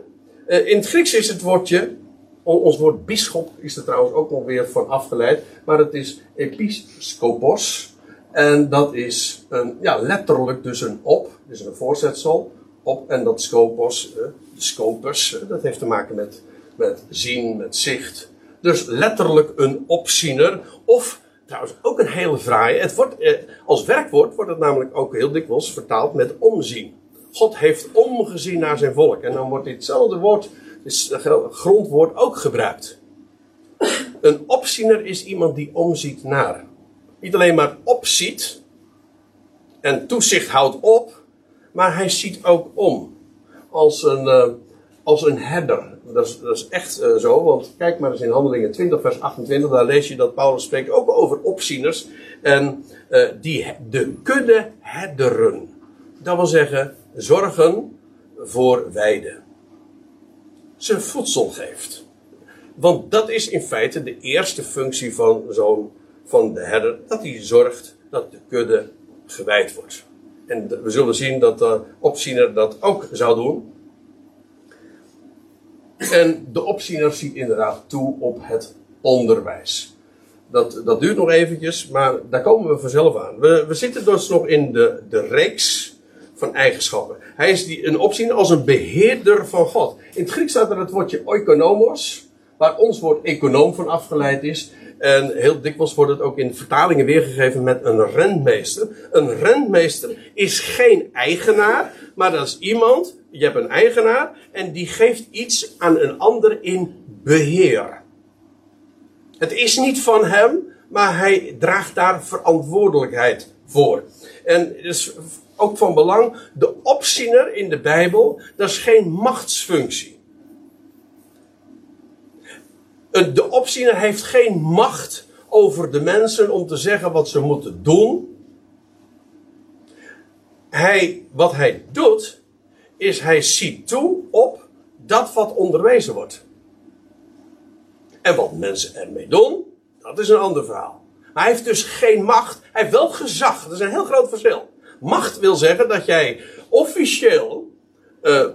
eh, in het Grieks is het woordje, ons woord bischop is er trouwens ook nog weer van afgeleid, maar het is episkopos. En dat is een, ja, letterlijk dus een op, dus een voorzetsel, op en dat scopos, eh, de scopus, dat heeft te maken met, met zien, met zicht. Dus letterlijk een opziener. Of trouwens ook een hele fraaie. Het wordt, eh, als werkwoord wordt het namelijk ook heel dikwijls vertaald met omzien. God heeft omgezien naar zijn volk. En dan wordt ditzelfde woord, is grondwoord, ook gebruikt. Een opziener is iemand die omziet naar. Niet alleen maar opziet en toezicht houdt op, maar hij ziet ook om als een, uh, als een herder. Dat is, dat is echt uh, zo, want kijk maar eens in Handelingen 20, vers 28, daar lees je dat Paulus spreekt ook over opzieners. En uh, die de kudde herderen. Dat wil zeggen, zorgen voor weiden. Ze voedsel geeft. Want dat is in feite de eerste functie van zo'n van de herder, dat hij zorgt dat de kudde gewijd wordt. En we zullen zien dat de opziener dat ook zou doen. En de opziener ziet inderdaad toe op het onderwijs. Dat, dat duurt nog eventjes, maar daar komen we vanzelf aan. We, we zitten dus nog in de, de reeks van eigenschappen. Hij is die, een opziener als een beheerder van God. In het Grieks staat er het woordje oikonomos, waar ons woord econoom van afgeleid is. En heel dikwijls wordt het ook in vertalingen weergegeven met een rentmeester. Een rentmeester is geen eigenaar, maar dat is iemand, je hebt een eigenaar, en die geeft iets aan een ander in beheer. Het is niet van hem, maar hij draagt daar verantwoordelijkheid voor. En het is ook van belang, de opziener in de Bijbel, dat is geen machtsfunctie. De opziener heeft geen macht over de mensen om te zeggen wat ze moeten doen. Hij, wat hij doet, is hij ziet toe op dat wat onderwezen wordt. En wat mensen ermee doen, dat is een ander verhaal. Hij heeft dus geen macht. Hij heeft wel gezag. Dat is een heel groot verschil. Macht wil zeggen dat jij officieel uh,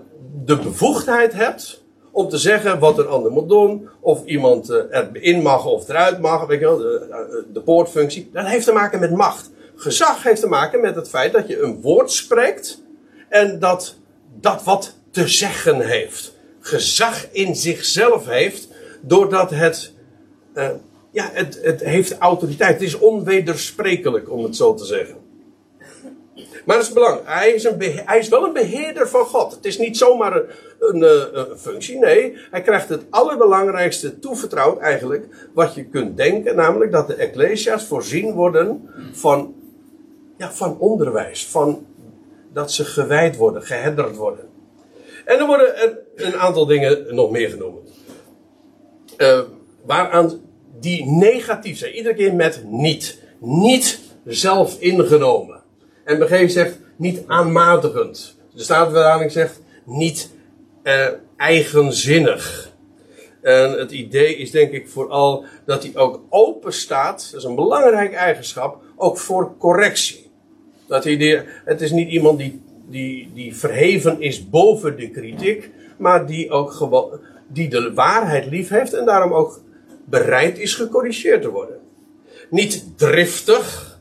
de bevoegdheid hebt om te zeggen wat een ander moet doen, of iemand uh, erin mag of eruit mag, weet je wel, de, de poortfunctie. Dat heeft te maken met macht. Gezag heeft te maken met het feit dat je een woord spreekt en dat dat wat te zeggen heeft. Gezag in zichzelf heeft, doordat het, uh, ja, het, het heeft autoriteit. Het is onwedersprekelijk, om het zo te zeggen. Maar dat is belangrijk. Hij is, een hij is wel een beheerder van God. Het is niet zomaar eh, een, functie. Nee, hij krijgt het allerbelangrijkste toevertrouwd eigenlijk. Wat je kunt denken. Namelijk dat de ecclesia's voorzien worden van, ja, van onderwijs. Van dat ze gewijd worden, geherderd worden. En er worden er een aantal dingen nog meer genoemd. Uh, waaraan die negatief zijn. Iedere keer met niet. Niet zelf ingenomen. En begreep zegt niet aanmatigend. De Statenvertaling zegt niet uh, eigenzinnig. En het idee is denk ik vooral dat hij ook open staat. Dat is een belangrijke eigenschap. Ook voor correctie. Dat hij het is niet iemand die, die, die verheven is boven de kritiek. Maar die ook die de waarheid lief heeft. En daarom ook bereid is gecorrigeerd te worden. Niet driftig.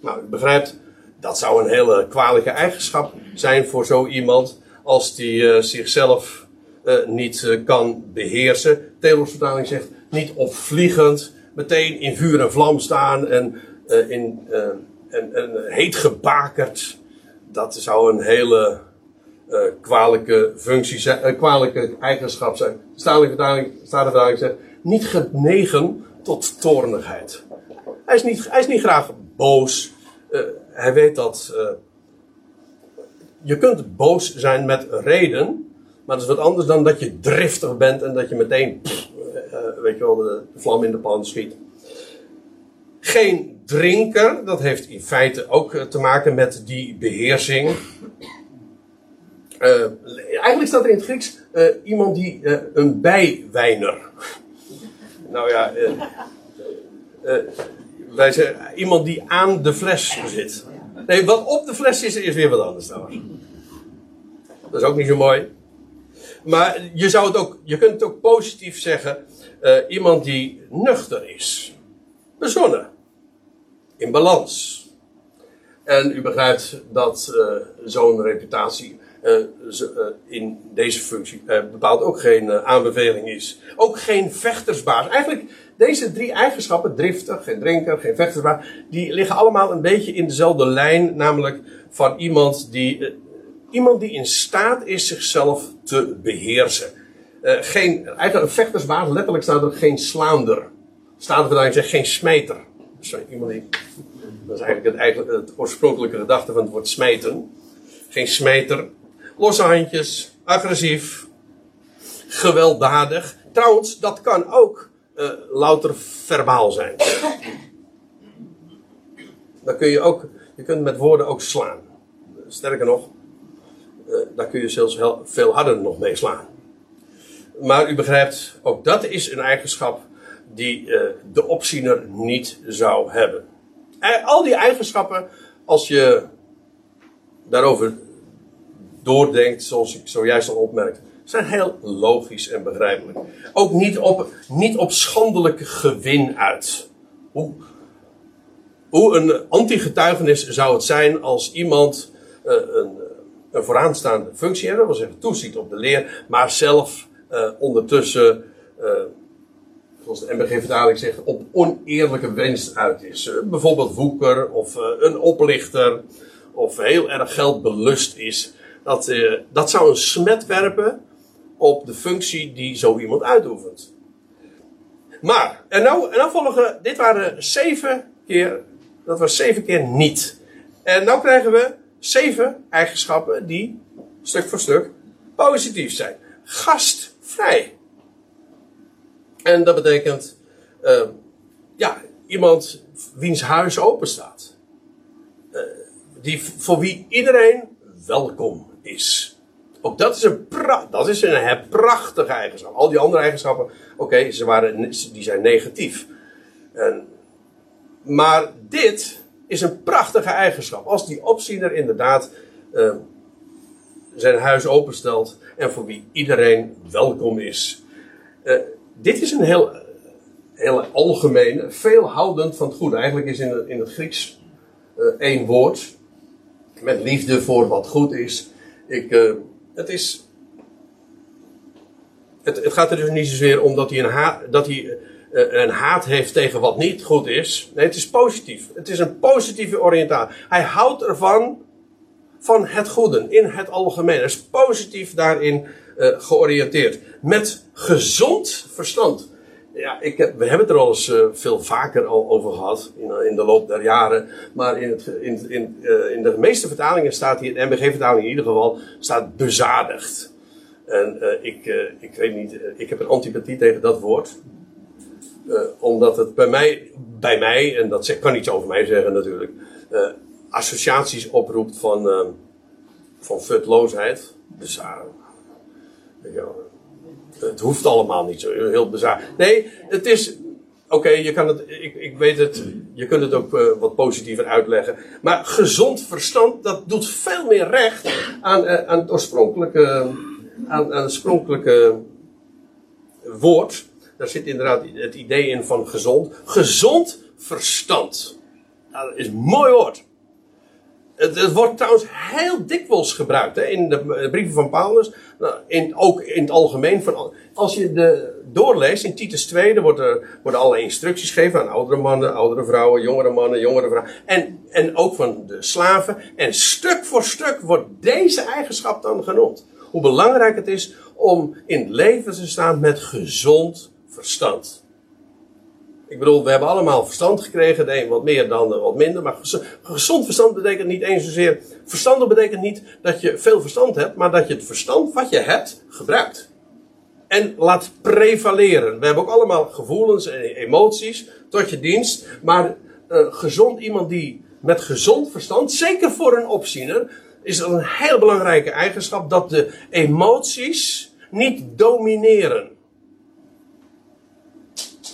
Nou, u begrijpt dat zou een hele kwalijke eigenschap zijn voor zo iemand als die uh, zichzelf uh, niet uh, kan beheersen. Vertaling zegt niet opvliegend, meteen in vuur en vlam staan en, in, en, heet gebakerd. Dat zou een hele kwalijke functie zijn, kwalijke eigenschap zijn. De vertaling, vertaling zegt niet genegen tot toornigheid. Hij is niet, hij is niet graag boos hij weet dat. Uh, je kunt boos zijn met reden. Maar dat is wat anders dan dat je driftig bent en dat je meteen. Uh, weet je wel, de, vlam in de pan schiet. Geen drinker, dat heeft in feite ook te maken met die beheersing. Eigenlijk staat er in het Grieks iemand die een bijwijner. nou ja, wij zeggen, iemand die aan de fles zit. Nee, wat op de fles is, is weer wat anders trouwens. Dat is ook niet zo mooi. Maar je, zou het ook, je kunt het ook positief zeggen. Uh, iemand die nuchter is. Bezonnen. In balans. En u begrijpt dat uh, zo'n reputatie in deze functie bepaald ook geen aanbeveling is. Ook geen vechtersbaas. Eigenlijk deze drie eigenschappen, driftig, geen drinker, geen vechtersbaar, die liggen allemaal een beetje in dezelfde lijn, namelijk van iemand die, iemand die in staat is zichzelf te beheersen. Geen, eigenlijk een vechtersbaas, letterlijk staat er geen slaander. Staat er zegt geen smijter. Iemand die, dat is eigenlijk het, eigenlijk het oorspronkelijke gedachte van het woord smijten. Geen smijter. Losse handjes, agressief, gewelddadig. Trouwens, dat kan ook uh, louter verbaal zijn. Dan kun je ook, je kunt met woorden ook slaan. Sterker nog, uh, daar kun je zelfs heel, veel harder nog mee slaan. Maar u begrijpt, ook dat is een eigenschap die uh, de opziener niet zou hebben. al die eigenschappen, als je daarover doordenkt, zoals ik zojuist al opmerkte, zijn heel logisch en begrijpelijk. Ook niet op, niet op schandelijk gewin uit. Hoe, hoe een anti-getuigenis zou het zijn als iemand uh, een, een, vooraanstaande functie heeft, dat wil zeggen toeziet op de leer, maar zelf uh, ondertussen, uh, zoals de MBG-vertaling zegt, op oneerlijke winst uit is. bijvoorbeeld woeker of een oplichter of heel erg geldbelust is. Dat, dat zou een smet werpen op de functie die zo iemand uitoefent. Maar, en nou, en nou volgen, dit waren zeven keer, dat was zeven keer niet. En nou krijgen we zeven eigenschappen die, stuk voor stuk, positief zijn. Gastvrij. En dat betekent, uh, ja, iemand wiens huis open staat. Uh, die, voor wie iedereen welkom is. Ook dat is een, pra dat is een prachtige eigenschap. Al die andere eigenschappen, oké, ze waren, die zijn negatief. En, maar dit is een prachtige eigenschap. Als die opziener inderdaad uh, zijn huis openstelt en voor wie iedereen welkom is. Uh, dit is een heel, heel algemeen, veelhoudend van het goede. Eigenlijk is in, in het Grieks één woord. Met liefde voor wat goed is. Ik, het is. Het, het, gaat er dus niet zozeer om dat hij, een haat, dat hij een haat heeft tegen wat niet goed is. Nee, het is positief. Het is een positieve oriëntatie. Hij houdt ervan van het goede in het algemeen. Hij is positief daarin uh, georiënteerd. Met gezond verstand. Ja, ik we hebben het er al eens uh, veel vaker al over gehad in, in de loop der jaren. Maar in, het, in, in, uh, in de meeste vertalingen staat hier, de MBG-vertaling in ieder geval, staat bezadigd. En ik, ik weet niet, ik heb een antipathie tegen dat woord. omdat het bij mij, bij mij, en dat kan iets over mij zeggen natuurlijk, associaties oproept van, van futloosheid. Bezadigd het hoeft allemaal niet zo heel bizar. Nee, het is. Oké, je kan het. Ik, ik weet het. Je kunt het ook uh, wat positiever uitleggen. Maar gezond verstand, dat doet veel meer recht aan, uh, aan het oorspronkelijke. Aan, aan het oorspronkelijke woord. Daar zit inderdaad het idee in van gezond. Gezond verstand. Nou, dat is een mooi woord. Het, wordt trouwens heel dikwijls gebruikt hè, in de brieven van Paulus. Nou, in, ook in het algemeen. Van, als je de doorleest in Titus 2, dan wordt er, worden allerlei instructies gegeven aan oudere mannen, oudere vrouwen, jongere mannen, jongere vrouwen. En, en ook van de slaven. En stuk voor stuk wordt deze eigenschap dan genoemd. Hoe belangrijk het is om in het leven te staan met gezond verstand. Ik bedoel, we hebben allemaal verstand gekregen. De een wat meer dan wat minder. Maar gezond verstand betekent niet eens zozeer. Verstandig betekent niet dat je veel verstand hebt. Maar dat je het verstand wat je hebt gebruikt. En laat prevaleren. We hebben ook allemaal gevoelens en emoties tot je dienst. Maar uh, gezond iemand die met gezond verstand, zeker voor een opziener, is dat een heel belangrijke eigenschap dat de emoties niet domineren.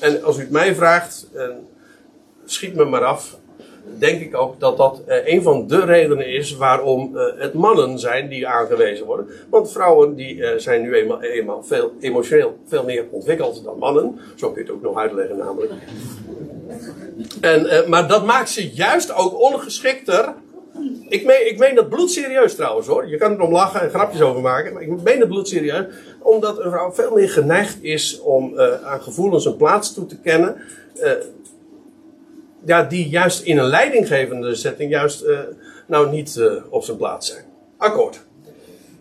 En als u het mij vraagt, schiet me maar af. Denk ik ook dat dat eh, een van de redenen is waarom eh, het mannen zijn die aangewezen worden. Want vrouwen die eh, zijn nu eenmaal, eenmaal veel emotioneel veel meer ontwikkeld dan mannen. Zo kun je het ook nog uitleggen namelijk. En, maar dat maakt ze juist ook ongeschikter ik meen, ik meen dat bloedserieus trouwens hoor. Je kan er om lachen en grapjes over maken. Maar ik meen het bloedserieus. Omdat een vrouw veel meer geneigd is om uh, aan gevoelens een plaats toe te kennen. Uh, ja, die juist in een leidinggevende setting juist uh, nou niet op zijn plaats zijn. Akkoord.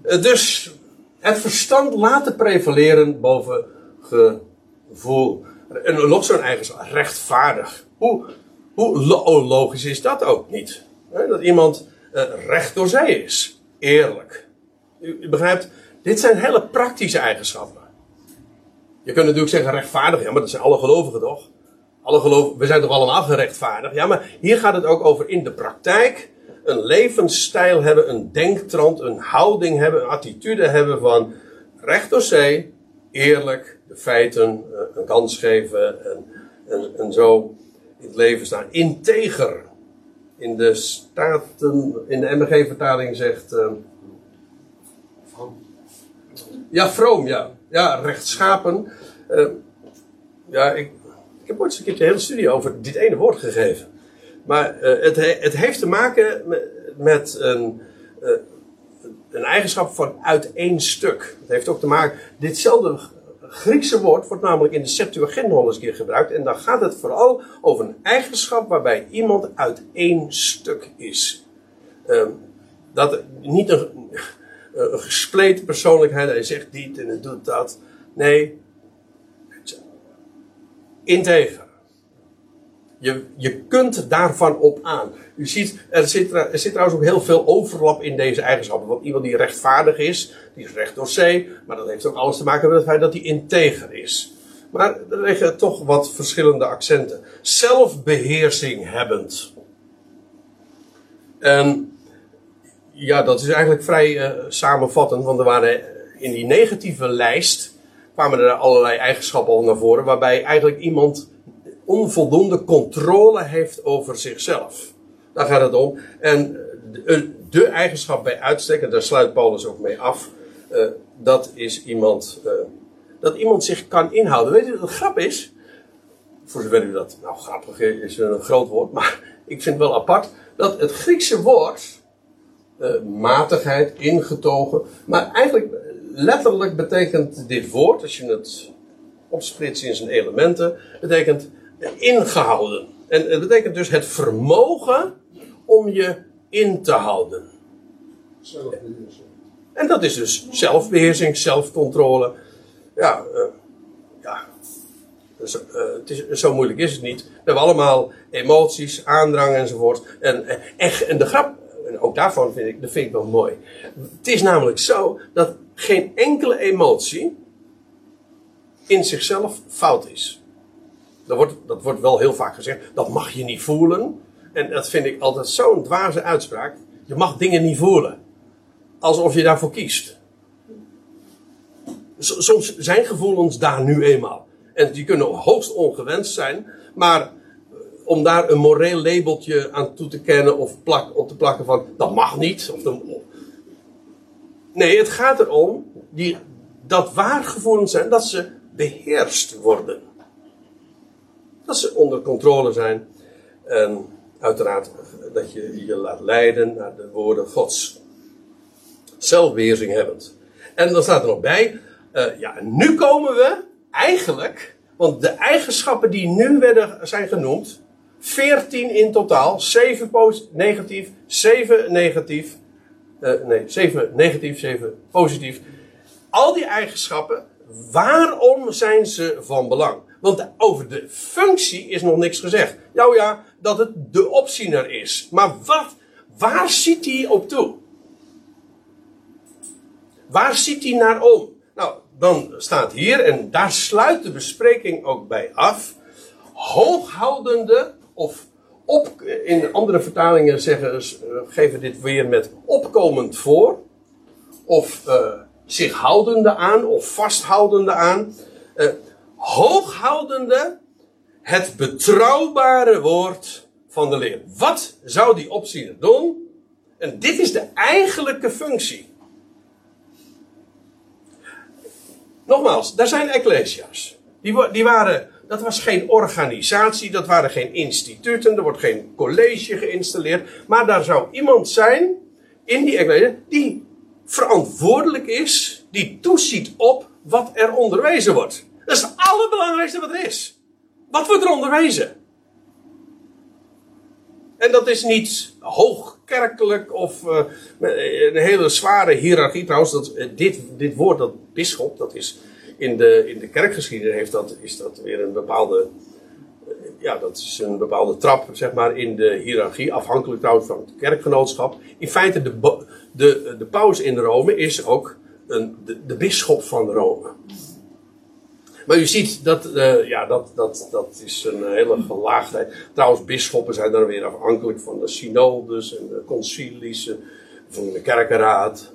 dus het verstand laten prevaleren boven gevoel. En nog zo'n eigenschap, rechtvaardig. Hoe, hoe logisch is dat ook niet? Dat iemand uh, recht door zee is. Eerlijk. U, begrijpt, dit zijn hele praktische eigenschappen. Je kunt natuurlijk zeggen rechtvaardig, ja, maar dat zijn alle gelovigen toch? Alle gelovigen, we zijn toch allemaal gerechtvaardigd? Ja, maar hier gaat het ook over in de praktijk een levensstijl hebben, een denktrand, een houding hebben, een attitude hebben van recht door zee, eerlijk, de feiten uh, een kans geven en, en, en zo in het leven staan. Integer in de staten, in de MBG-vertaling zegt. Uh, ja, vroom, ja. Ja, rechtschapen. Uh, ja, ik, ik heb ooit eens een keertje een hele studie over dit ene woord gegeven. Maar uh, het, het heeft te maken met, met een, een eigenschap van uit één stuk. Het heeft ook te maken. Ditzelfde Griekse woord wordt namelijk in de Septuagint nog eens keer gebruikt. En dan gaat het vooral over een eigenschap waarbij iemand uit één stuk is. Um, dat niet een, een gespleten persoonlijkheid, hij zegt dit en hij doet dat. Nee, integer. Je, je kunt daarvan op aan. U ziet, er zit, trouwens ook heel veel overlap in deze eigenschappen. Want iemand die rechtvaardig is, die is recht door zee. Maar dat heeft ook alles te maken met het feit dat hij integer is. Maar er liggen toch wat verschillende accenten. Zelfbeheersing hebbend. En ja, dat is eigenlijk vrij uh, samenvattend. Want er waren in die negatieve lijst kwamen er allerlei eigenschappen al naar voren. Waarbij eigenlijk iemand onvoldoende controle heeft over zichzelf. Daar gaat het om. En de, eigenschap bij uitstek, en daar sluit Paulus ook mee af, uh, dat is iemand, uh, dat iemand zich kan inhouden. Weet je wat grap is? Voor zover u dat, nou grappig is een groot woord, maar ik vind het wel apart, dat het Griekse woord, uh, matigheid, ingetogen, maar eigenlijk letterlijk betekent dit woord, als je het opsplitst in zijn elementen, betekent ingehouden. En het betekent dus het vermogen om je in te houden. Zelfbeheersing. En dat is dus zelfbeheersing, zelfcontrole. Ja, uh, ja. Dus, uh, het is, zo moeilijk is het niet. We hebben allemaal emoties, aandrang enzovoort. En, en, en de grap, en ook daarvan vind ik, dat vind ik wel mooi. Het is namelijk zo dat geen enkele emotie in zichzelf fout is. Dat wordt, dat wordt wel heel vaak gezegd. Dat mag je niet voelen. En dat vind ik altijd zo'n dwaze uitspraak. Je mag dingen niet voelen. Alsof je daarvoor kiest. Soms zijn gevoelens daar nu eenmaal. En die kunnen hoogst ongewenst zijn. Maar eh, om daar een moreel labeltje aan toe te kennen of plak, op te plakken van dat mag niet. Of nee, het gaat erom die, dat waar gevoelens zijn, dat ze beheerst worden. Dat ze onder controle zijn. En uiteraard dat je je laat leiden naar de woorden Gods. Zelfbeheersing hebbend. En dan staat er nog bij, uh, ja, nu komen we eigenlijk, want de eigenschappen die nu werden, zijn genoemd, 14 in totaal, 7 negatief, 7 negatief, uh, nee, 7 negatief, 7 positief. Al die eigenschappen, waarom zijn ze van belang? Want over de functie is nog niks gezegd. Nou ja, dat het de opziener is. Maar wat, waar ziet hij op toe? Waar ziet hij naar om? Nou, dan staat hier, en daar sluit de bespreking ook bij af. Hooghoudende, of op, in andere vertalingen zeggen, eh, geven dit weer met opkomend voor. Of uh, zich houdende aan, of vasthoudende aan. Uh, hooghoudende het betrouwbare woord van de leer. Wat zou die opziener doen? En dit is de eigenlijke functie. Nogmaals, daar zijn ecclesia's. Die, die waren, dat was geen organisatie, dat waren geen instituten, er wordt geen college geïnstalleerd. Maar daar zou iemand zijn in die ecclesia die verantwoordelijk is, die toeziet op wat er onderwezen wordt. Dat is het allerbelangrijkste wat er is. Wat wordt er onderwezen? En dat is niet hoogkerkelijk of uh, een hele zware hiërarchie. Trouwens, dat, eh, dit, dit woord, dat bisschop, dat is in de, in de kerkgeschiedenis heeft dat, is dat weer een bepaalde. Uh, ja, dat is een bepaalde trap, zeg maar, in de hiërarchie. Afhankelijk trouwens van het kerkgenootschap. In feite, de, de, de paus in Rome is ook een, de, de bisschop van Rome. Maar u ziet, dat, uh, ja, dat, dat, dat is een hele gelaagdheid. Trouwens, bisschoppen zijn dan weer afhankelijk van de synodes en de concilies, eh, van de kerkenraad.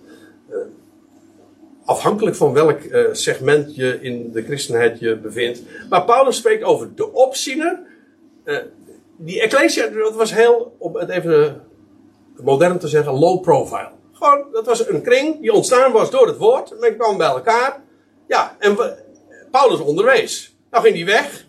Afhankelijk van welk uh, segment je in de christenheid je bevindt. Maar Paulus spreekt over de opziener. die ecclesia, dat was heel, om het even modern te zeggen, low profile. Gewoon, dat was een kring die ontstaan was door het woord. Men kwam bij elkaar. Ja, en Paulus onderwees. Nou ging hij weg.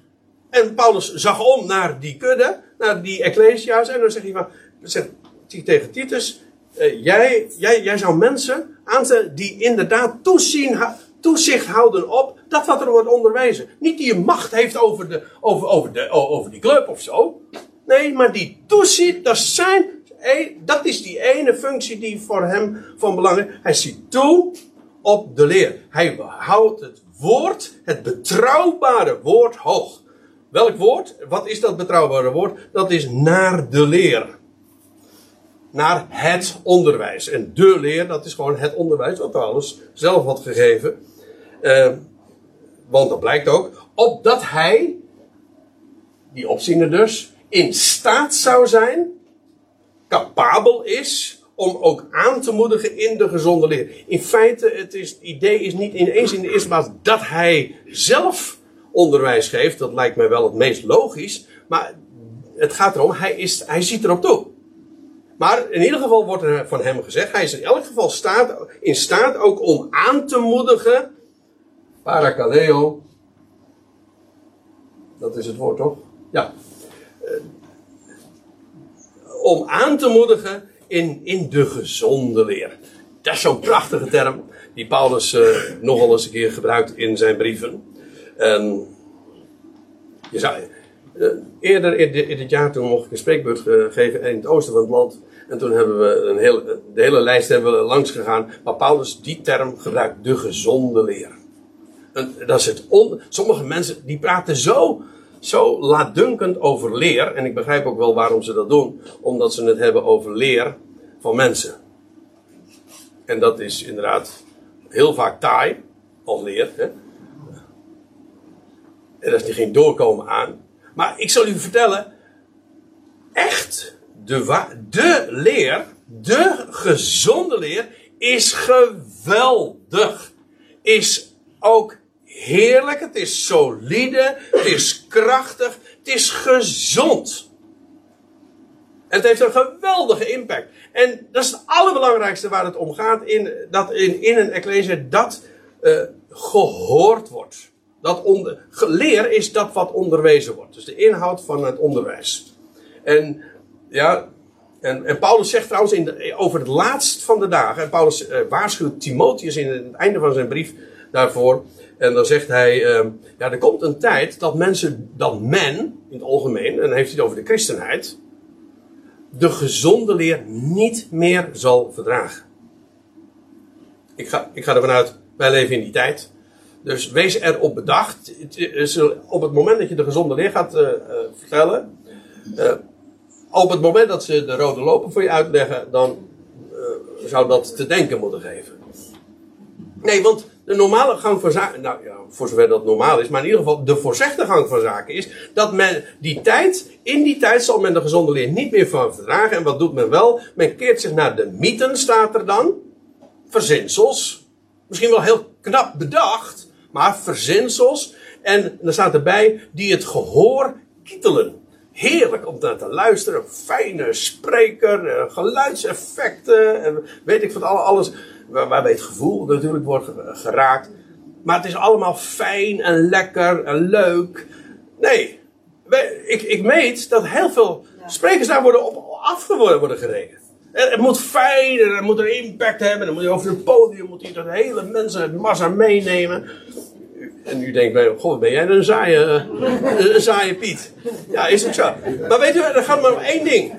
En Paulus zag om naar die kudde, naar die ecclesia's. En dan zegt hij, van, zegt hij tegen Titus: uh, jij, jij, jij zou mensen aanstellen die inderdaad toezien, toezicht houden op dat wat er wordt onderwezen. Niet die een macht heeft over, de, over, over, de, over die club of zo. Nee, maar die toeziet, dat, zijn, dat is die ene functie die voor hem van belang is. Hij ziet toe op de leer. Hij houdt het woord, het betrouwbare woord hoog. Welk woord? Wat is dat betrouwbare woord? Dat is naar de leer. Naar het onderwijs. En de leer, dat is gewoon het onderwijs wat Paulus zelf had gegeven. Uh, want dat blijkt ook, opdat hij, die opziener dus, in staat zou zijn, capabel is, om ook aan te moedigen in de gezonde leer. In feite, het, is, het idee is niet ineens in de eerste plaats dat hij zelf onderwijs geeft. Dat lijkt mij wel het meest logisch. Maar het gaat erom, hij, is, hij ziet erop toe. Maar in ieder geval wordt er van hem gezegd, hij is in elk geval staat, in staat ook om aan te moedigen. Parakaleo. Dat is het woord toch? Ja. om aan te moedigen in, in de gezonde leer. Dat is zo'n prachtige term die Paulus uh, nogal eens een keer gebruikt in zijn brieven. En je zou, uh, eerder in, in, dit jaar toen mocht ik een spreekbeurt geven in het oosten van het land. En toen hebben we een de hele lijst hebben we langs gegaan. Maar Paulus die term gebruikt, de gezonde leer. En dat is het on, sommige mensen die praten zo, zo laatdunkend over leer. En ik begrijp ook wel waarom ze dat doen. Omdat ze het hebben over leer van mensen. En dat is inderdaad heel vaak taai als leer. Hè? Dat is geen doorkomen aan. Maar ik zal u vertellen, echt, de, de leer, de gezonde leer, is geweldig. Is ook heerlijk, het is solide, het is krachtig, het is gezond. Het heeft een geweldige impact. En dat is het allerbelangrijkste waar het om gaat in, dat in, in een ecclesie dat uh, gehoord wordt. Dat onder, leer is dat wat onderwezen wordt. Dus de inhoud van het onderwijs. En ja, en, en Paulus zegt trouwens in over het laatst van de dagen. En Paulus uh, waarschuwt Timotheus in het einde van zijn brief daarvoor. En dan zegt hij, uh, ja, er komt een tijd dat mensen, dat men, in het algemeen, en heeft hij het over de christenheid, de gezonde leer niet meer zal verdragen. Ik ga, ik ga ervan uit, wij leven in die tijd. Dus wees erop bedacht. Op het moment dat je de gezonde leer gaat uh, uh, vertellen. Uh, op het moment dat ze de rode lopen voor je uitleggen. Dan zou dat te denken moeten geven. Nee, want de normale gang van zaken, nou ja, voor zover dat normaal is, maar in ieder geval de voorzegde gang van zaken is dat men die tijd, in die tijd zal men de gezonde leer niet meer van verdragen. En wat doet men wel? Men keert zich naar de mythen, staat er dan. Verzinsels. Misschien wel heel knap bedacht, maar verzinsels. En er staat erbij die het gehoor kietelen. Heerlijk om naar te luisteren. Fijne spreker, eh, geluidseffecten, en weet ik van alles waarbij het gevoel natuurlijk wordt geraakt. Maar het is allemaal fijn en lekker en leuk. Nee, ik, ik meet dat heel veel sprekers daar worden op worden gereden. Het moet fijn en het moet een impact hebben. Dan moet je over het podium moet je dat hele mensen, het massa meenemen. En u denkt bij, god, ben jij een saaie, een saaie Piet? Ja, is het zo. Maar weet u, er gaat maar om één ding.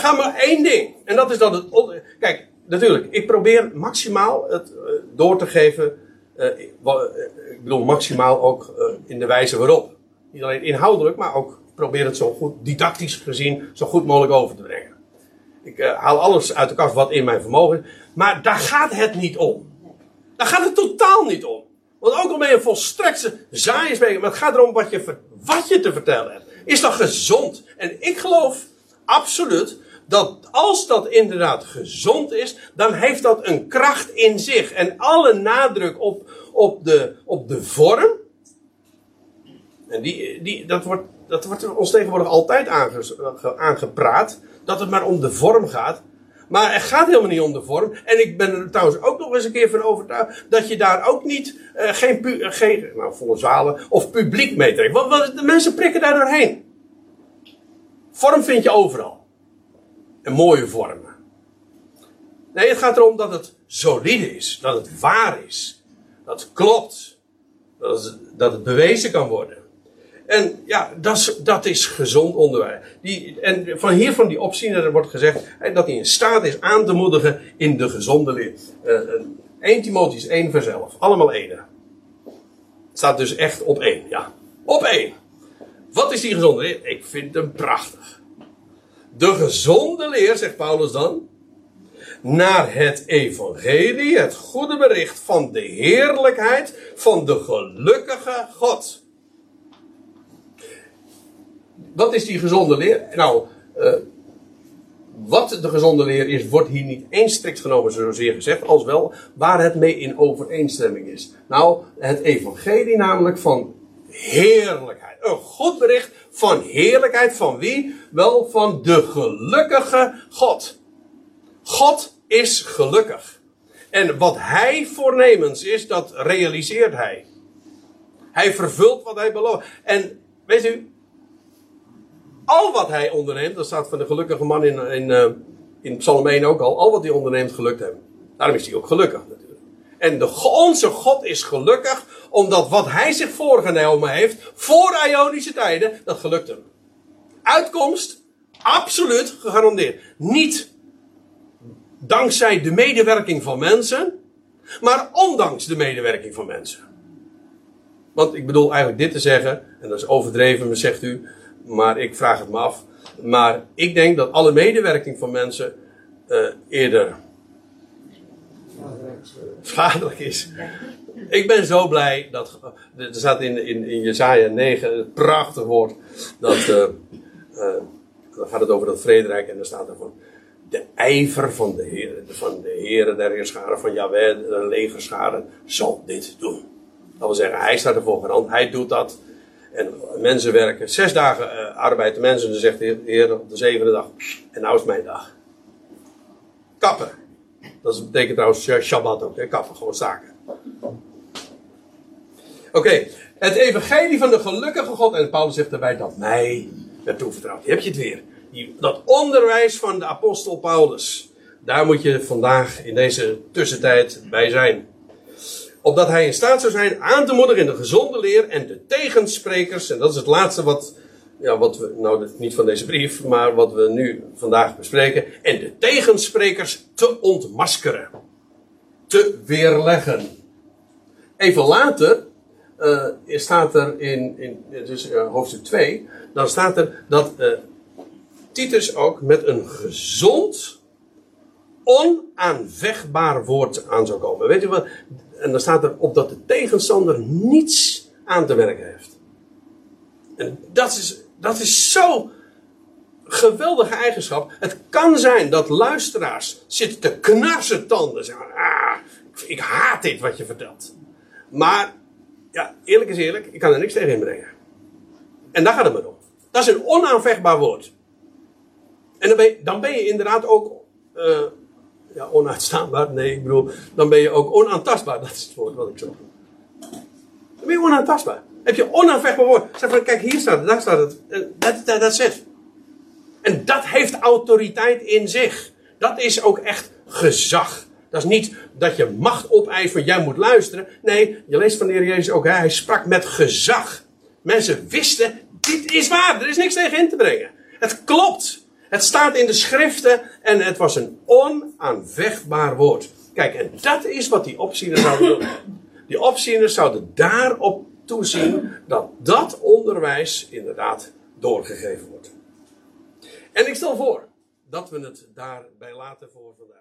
Gaat maar één ding. En dat is dat het. Kijk, natuurlijk, ik probeer maximaal het uh, door te geven. Uh, ik bedoel, maximaal ook in de wijze waarop. Niet alleen inhoudelijk, maar ook probeer het zo goed, didactisch gezien, zo goed mogelijk over te brengen. Ik haal alles uit de kast wat in mijn vermogen is. Maar daar gaat het niet om. Daar gaat het totaal niet om. Want ook al ben je volstrekt spreker, maar het gaat erom wat je, wat je te vertellen hebt. Is dat gezond? En ik geloof absoluut dat als dat inderdaad gezond is, dan heeft dat een kracht in zich. En alle nadruk op, op, de, op de vorm. En die, die, dat, wordt, dat wordt ons tegenwoordig altijd aangepraat. Dat het maar om de vorm gaat. Maar het gaat helemaal niet om de vorm. En ik ben er trouwens ook nog eens een keer van overtuigd dat je daar ook niet uh, geen, pu geen nou, volle zalen of publiek mee want de mensen prikken daar doorheen. Vorm vind je overal. En mooie vormen. Nee, het gaat erom dat het solide is. Dat het waar is. Dat het klopt. Dat het, dat het bewezen kan worden. En ja, dat is, dat is gezond onderwijs. Die, en van hier van die opziener wordt gezegd dat hij in staat is aan te moedigen in de gezonde leer. Uh, 1 Timotheus 1 vers 11. Allemaal één. Staat dus echt op één, ja. Op één. Wat is die gezonde leer? Ik vind hem prachtig. De gezonde leer, zegt Paulus dan, naar het evangelie, het goede bericht van de heerlijkheid van de gelukkige God. Wat is die gezonde leer? Nou, uh, wat de gezonde leer is, wordt hier niet eens strikt genomen zozeer gezegd, als wel waar het mee in overeenstemming is. Nou, het evangelie namelijk van heerlijkheid. Een goed bericht van heerlijkheid van wie? Wel van de gelukkige God. God is gelukkig. En wat hij voornemens is, dat realiseert hij. Hij vervult wat hij belooft. En weet u, al wat hij onderneemt, dat staat van de gelukkige man in, in, uh, in Psalm 1 ook al, al wat hij onderneemt gelukt hem. Daarom is hij ook gelukkig natuurlijk. En de, onze God is gelukkig omdat wat hij zich voorgenomen heeft voor Ionische tijden, dat gelukt hem. Uitkomst, absoluut gegarandeerd. Niet dankzij de medewerking van mensen, maar ondanks de medewerking van mensen. Want ik bedoel eigenlijk dit te zeggen, en dat is overdreven, zegt u, maar ik vraag het me af. Maar ik denk dat alle medewerking van mensen uh, eerder schadelijk is. Ik ben zo blij dat. Er staat in, in, in Jezaja 9 een prachtig woord. Dat. Uh, dan gaat het over dat vrederijk en dan staat er van. De ijver van de Heer, van de Heeren der Heerscharen, van Yahweh, de legerscharen, zal dit doen. Dat wil zeggen, hij staat ervoor garant, hij doet dat. En mensen werken zes dagen uh, de mensen. En dan zegt de Heer op de zevende dag. En nou is mijn dag. Kappen. Dat betekent trouwens Shabbat ook. Hè? Kappen, gewoon zaken. Oké, het evangelie van de gelukkige God. En Paulus zegt daarbij dat mij werd toevertrouwd. Heb je het weer. Die, dat onderwijs van de apostel Paulus. Daar moet je vandaag in deze tussentijd bij zijn opdat hij in staat zou zijn aan te moedigen in de gezonde leer en de tegensprekers, en dat is het laatste wat, ja, wat we, nou niet van deze brief, maar wat we nu vandaag bespreken, en de tegensprekers te ontmaskeren, te weerleggen. Even later uh, staat er in, in dus, uh, hoofdstuk 2, dan staat er dat uh, Titus ook met een gezond, onaanvechtbaar woord aan zou komen. Weet je wat? En dan staat er op dat de tegenstander niets aan te werken heeft. En dat is, dat is zo geweldige eigenschap. Het kan zijn dat luisteraars zitten te knarsen tanden. Zeggen, ah, ik haat dit wat je vertelt. Maar, ja, eerlijk is eerlijk, ik kan er niks tegen inbrengen. En daar gaat het maar om. Dat is een onaanvechtbaar woord. En dan ben je, dan ben je inderdaad ook uh, ja, onuitstaanbaar. Nee, ik bedoel, dan ben je ook onaantastbaar. Dat is het woord wat ik zo Dan ben je onaantastbaar. Heb je onaanvechtbaar woord. Zeg van, kijk, hier staat het, daar staat het. Dat, dat, dat zit. En dat heeft autoriteit in zich. Dat is ook echt gezag. Dat is niet dat je macht opeist van jij moet luisteren. Nee, je leest van de Heer Jezus ook, hij sprak met gezag. Mensen wisten, dit is waar, er is niks tegen in te brengen. Het klopt. Het staat in de schriften en het was een onaanvechtbaar woord. Kijk, en dat is wat die opzieners zouden doen. Die opzieners zouden daarop toezien dat dat onderwijs inderdaad doorgegeven wordt. En ik stel voor dat we het daarbij laten voor vandaag.